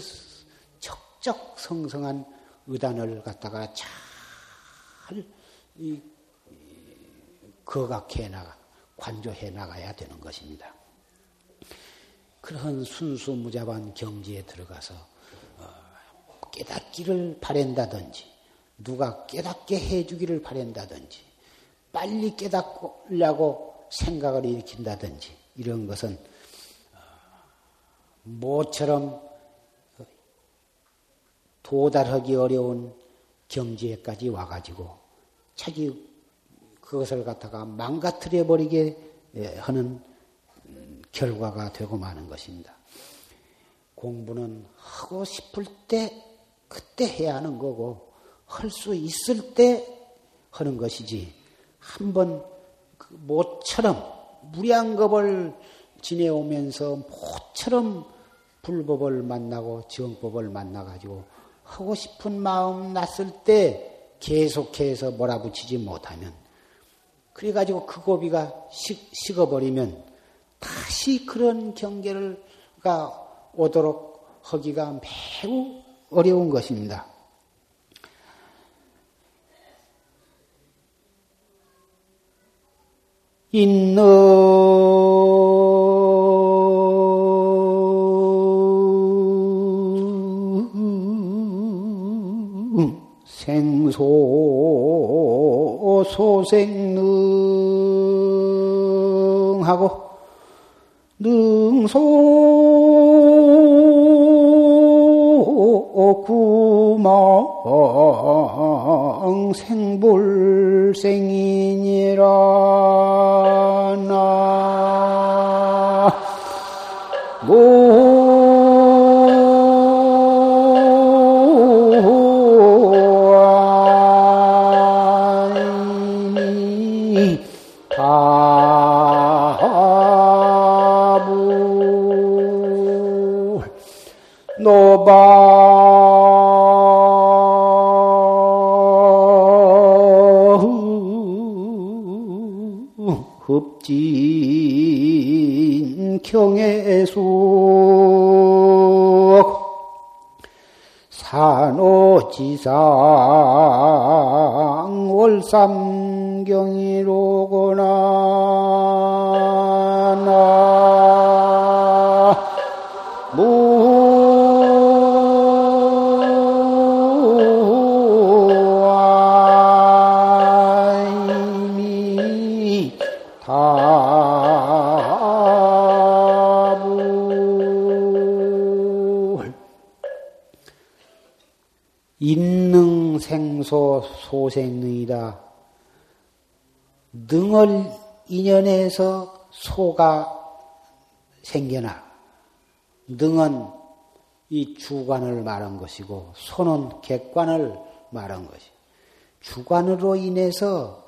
적적 성성한 의단을 갖다가 잘 거각해 나가 관조해 나가야 되는 것입니다. 그런 순수무자반 경지에 들어가서 어, 깨닫기를 바란다든지 누가 깨닫게 해주기를 바란다든지 빨리 깨닫려고 생각을 일으킨다든지 이런 것은 어, 모처럼 도달하기 어려운 경지에까지 와가지고 자기 그것을 갖다가 망가뜨려 버리게 하는 결과가 되고 마는 것입니다. 공부는 하고 싶을 때 그때 해야 하는 거고 할 수 있을 때 하는 것이지 한번 그 모처럼 무량겁을 지내오면서 모처럼 불법을 만나고 정법을 만나가지고 하고 싶은 마음 났을 때 계속해서 몰아붙이지 못하면 그래가지고 그 고비가 식, 식어버리면 다시 그런 경계를가 오도록 하기가 매우 어려운 것입니다. 있는 소생능하고 능소 소가 생겨나. 능은 이 주관을 말한 것이고 소는 객관을 말한 것이. 주관으로 인해서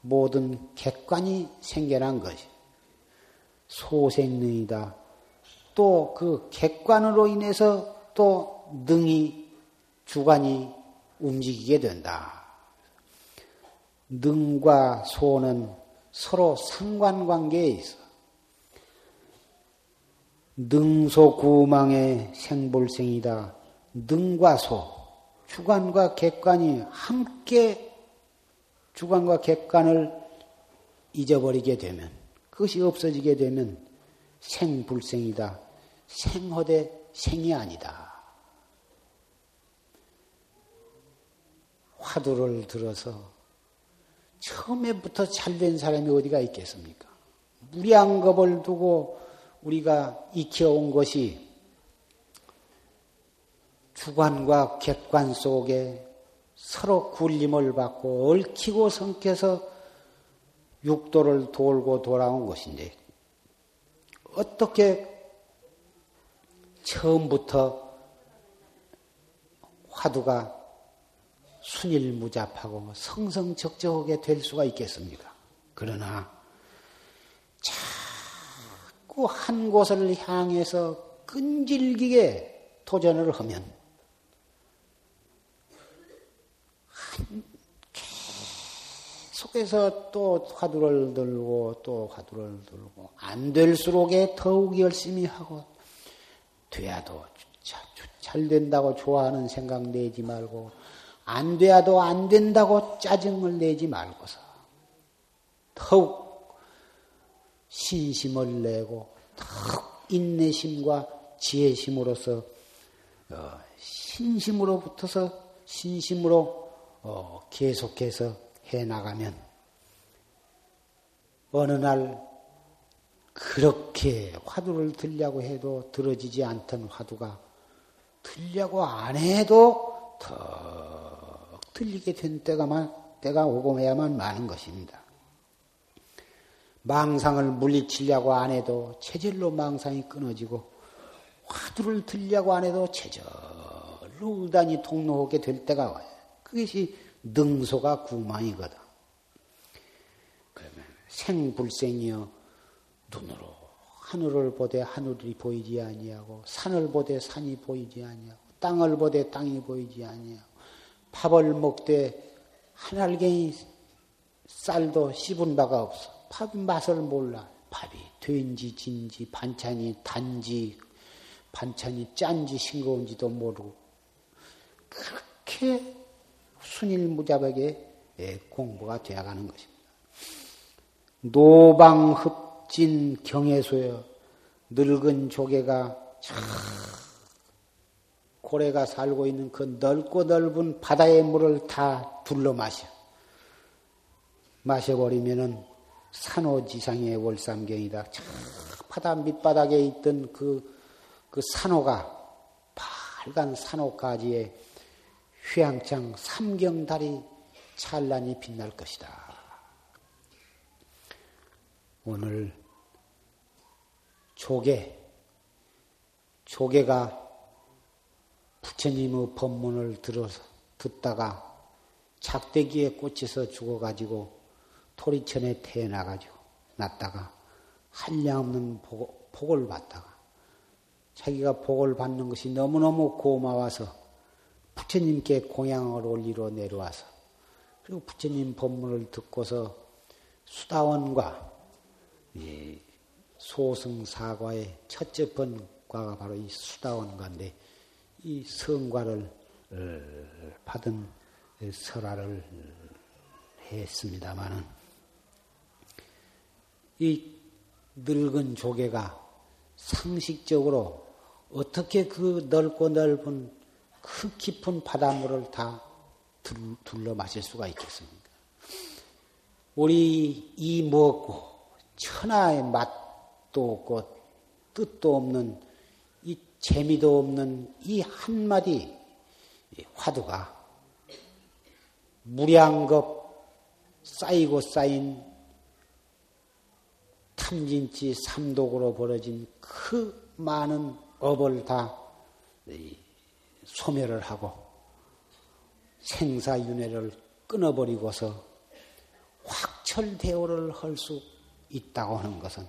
모든 객관이 생겨난 것이. 소생능이다. 또 그 객관으로 인해서 또 능이 주관이 움직이게 된다. 능과 소는 서로 상관관계에 있어. 능소구망의 생볼생이다. 능과 소, 주관과 객관이 함께 주관과 객관을 잊어버리게 되면, 그것이 없어지게 되면 생불생이다. 생허대 생이 아니다. 화두를 들어서 처음에부터 잘된 사람이 어디가 있겠습니까? 무량겁을 두고 우리가 익혀온 것이 주관과 객관 속에 서로 굴림을 받고 얽히고 성켜서 육도를 돌고 돌아온 것인데 어떻게 처음부터 화두가 순일무잡하고 성성적적하게 될 수가 있겠습니까? 그러나 자꾸 한 곳을 향해서 끈질기게 도전을 하면 계속해서 또 화두를 들고 또 화두를 들고 안 될수록에 더욱 열심히 하고 돼야도 잘 된다고 좋아하는 생각 내지 말고 안 돼야도 안 된다고 짜증을 내지 말고서 더욱 신심을 내고 더욱 인내심과 지혜심으로서 어, 신심으로 붙어서 신심으로 어, 계속해서 해 나가면 어느 날 그렇게 화두를 들려고 해도 들어지지 않던 화두가 들려고 안 해도 더 틀리게 된 때가만, 때가 오고 해야만 많은 것입니다. 망상을 물리치려고 안 해도 체질로 망상이 끊어지고 화두를 들려고 안 해도 제절로 의단이 통로하게 될 때가 와요. 그것이 능소가 구망이거든. 그러면 생불생이여 눈으로 하늘을 보되 하늘이 보이지 아니하고 산을 보되 산이 보이지 아니하고 땅을 보되 땅이 보이지 아니하고 밥을 먹되 한 알갱이 쌀도 씹은 바가 없어. 밥 맛을 몰라. 밥이 된지 진지 반찬이 단지 반찬이 짠지 싱거운지도 모르고 그렇게 순일무잡하게 예, 공부가 되어가는 것입니다. 노방흡진 경해소여 늙은 조개가 고래가 살고 있는 그 넓고 넓은 바다의 물을 다 둘러 마셔. 마셔버리면은 산호지상의 월삼경이다. 저 바다 밑바닥에 있던 그, 그 산호가 빨간 산호가지에 휘황창 삼경달이 찬란히 빛날 것이다. 오늘 조개, 조개가 부처님의 법문을 들어서 듣다가 작대기에 꽂혀서 죽어가지고 토리천에 태어나가지고 났다가 한량없는 복, 복을 받다가 자기가 복을 받는 것이 너무너무 고마워서 부처님께 공양을 올리러 내려와서 그리고 부처님 법문을 듣고서 수다원과 소승사과의 첫째 번과가 바로 이 수다원과인데 이 성과를 어, 받은 설화를 했습니다마는 이 늙은 조개가 상식적으로 어떻게 그 넓고 넓은 그 깊은 바닷물을 다 둘러 마실 수가 있겠습니까? 우리 이 먹고 천하의 맛도 없고 뜻도 없는 이 재미도 없는 이 한마디 화두가 무량겁 쌓이고 쌓인 탐진치 삼독으로 벌어진 그 많은 업을 다 소멸을 하고 생사윤회를 끊어버리고서 확철대오를 할 수 있다고 하는 것은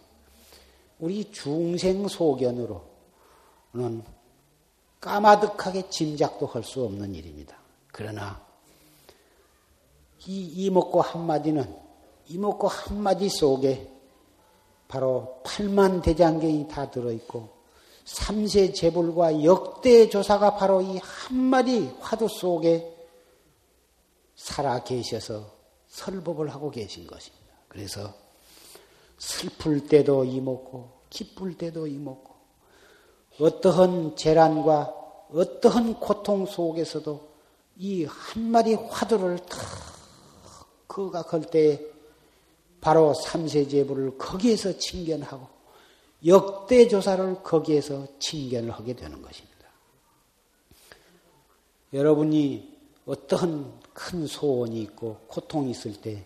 우리 중생 소견으로는 까마득하게 짐작도 할 수 없는 일입니다. 그러나 이 이목고 한마디는 이목고 한마디 속에 바로 8만 대장경이 다 들어있고 삼세 재불과 역대 조사가 바로 이 한마디 화두 속에 살아 계셔서 설법을 하고 계신 것입니다. 그래서 슬플 때도 이먹고 기쁠 때도 이먹고 어떠한 재난과 어떠한 고통 속에서도 이 한마디 화두를 탁걸 때에 바로 삼세제부를 거기에서 칭견하고 역대조사를 거기에서 칭견을 하게 되는 것입니다. 여러분이 어떤 큰 소원이 있고 고통이 있을 때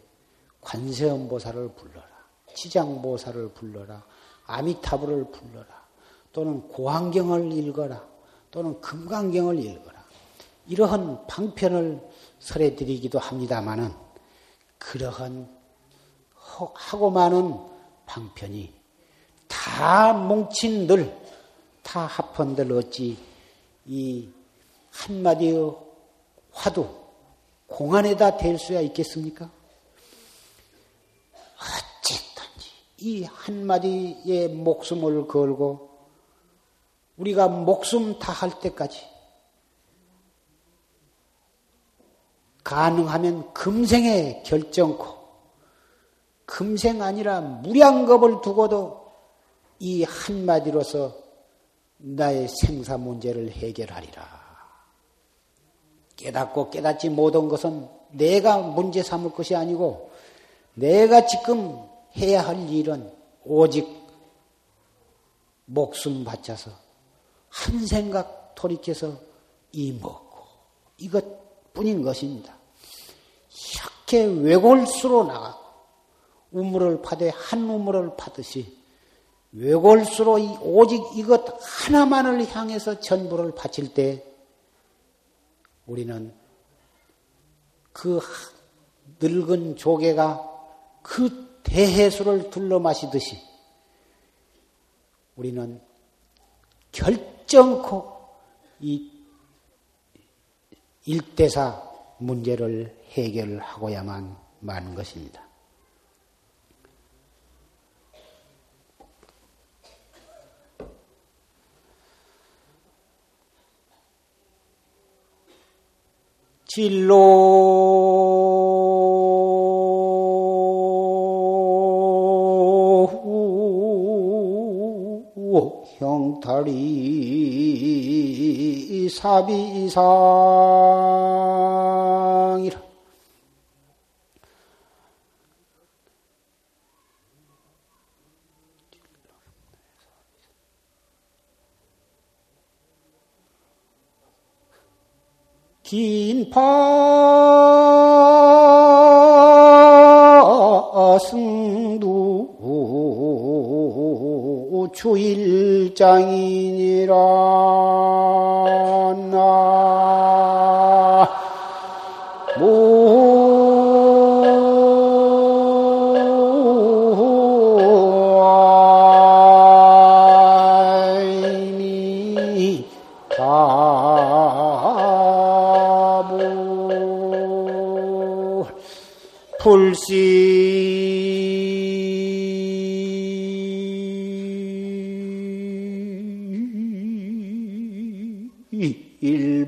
관세음보살을 불러라. 지장보살을 불러라. 아미타불을 불러라. 또는 고환경을 읽어라. 또는 금강경을 읽어라. 이러한 방편을 설해 드리기도 합니다마는 그러한 하고 많은 방편이 다 뭉친 늘, 다 합헌들 어찌 이 한마디의 화두, 공안에다 댈 수야 있겠습니까? 어쨌든지 이 한마디의 목숨을 걸고 우리가 목숨 다할 때까지 가능하면 금생에 결정코 금생 아니라 무량겁을 두고도 이 한마디로서 나의 생사 문제를 해결하리라. 깨닫고 깨닫지 못한 것은 내가 문제 삼을 것이 아니고 내가 지금 해야 할 일은 오직 목숨 바쳐서 한 생각 돌이켜서 이 먹고 이것뿐인 것입니다. 이렇게 외골수로 나가 우물을 파되 한 우물을 파듯이 외골수로 오직 이것 하나만을 향해서 전부를 바칠 때 우리는 그 늙은 조개가 그 대해수를 둘러 마시듯이 우리는 결정코 이 일대사 문제를 해결하고야만 마는 것입니다. 진로. 형탈이 사비상이라 긴 파 승두 주일장이니라 불시 일본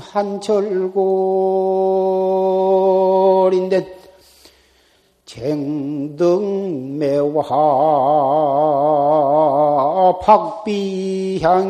한철골인데 쟁등매화 박비향이리오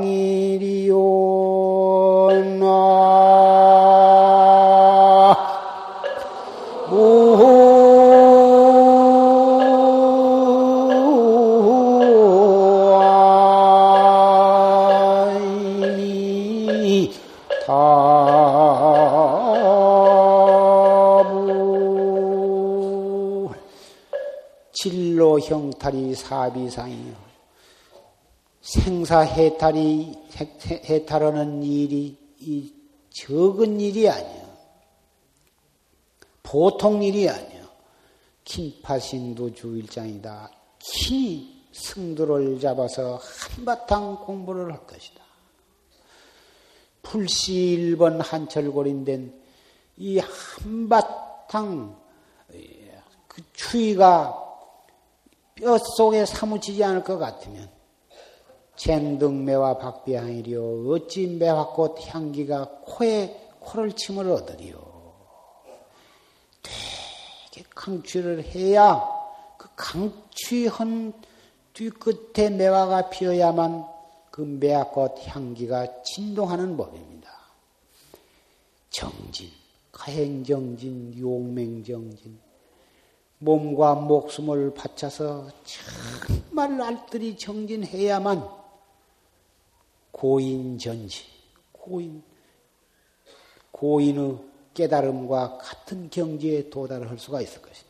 형탈이 사비상이요 생사 해탈이 해탈하는 일이 이 적은 일이 아니요 보통 일이 아니요 긴파신도 주일장이다. 긴히 승도를 잡아서 한바탕 공부를 할 것이다. 불시 일번 한철골인된 이 한바탕 그 추위가 뼛속에 사무치지 않을 것 같으면 쟁등매와 박비향이리요 어찌 매화꽃 향기가 코에 코를 침을 얻으리요 되게 강취를 해야 그 강취한 뒤끝에 매화가 피어야만 그 매화꽃 향기가 진동하는 법입니다. 정진, 가행정진, 용맹정진, 몸과 목숨을 바쳐서 정말 알뜰히 정진해야만 고인전지, 고인, 고인의 깨달음과 같은 경지에 도달을 할 수가 있을 것이다.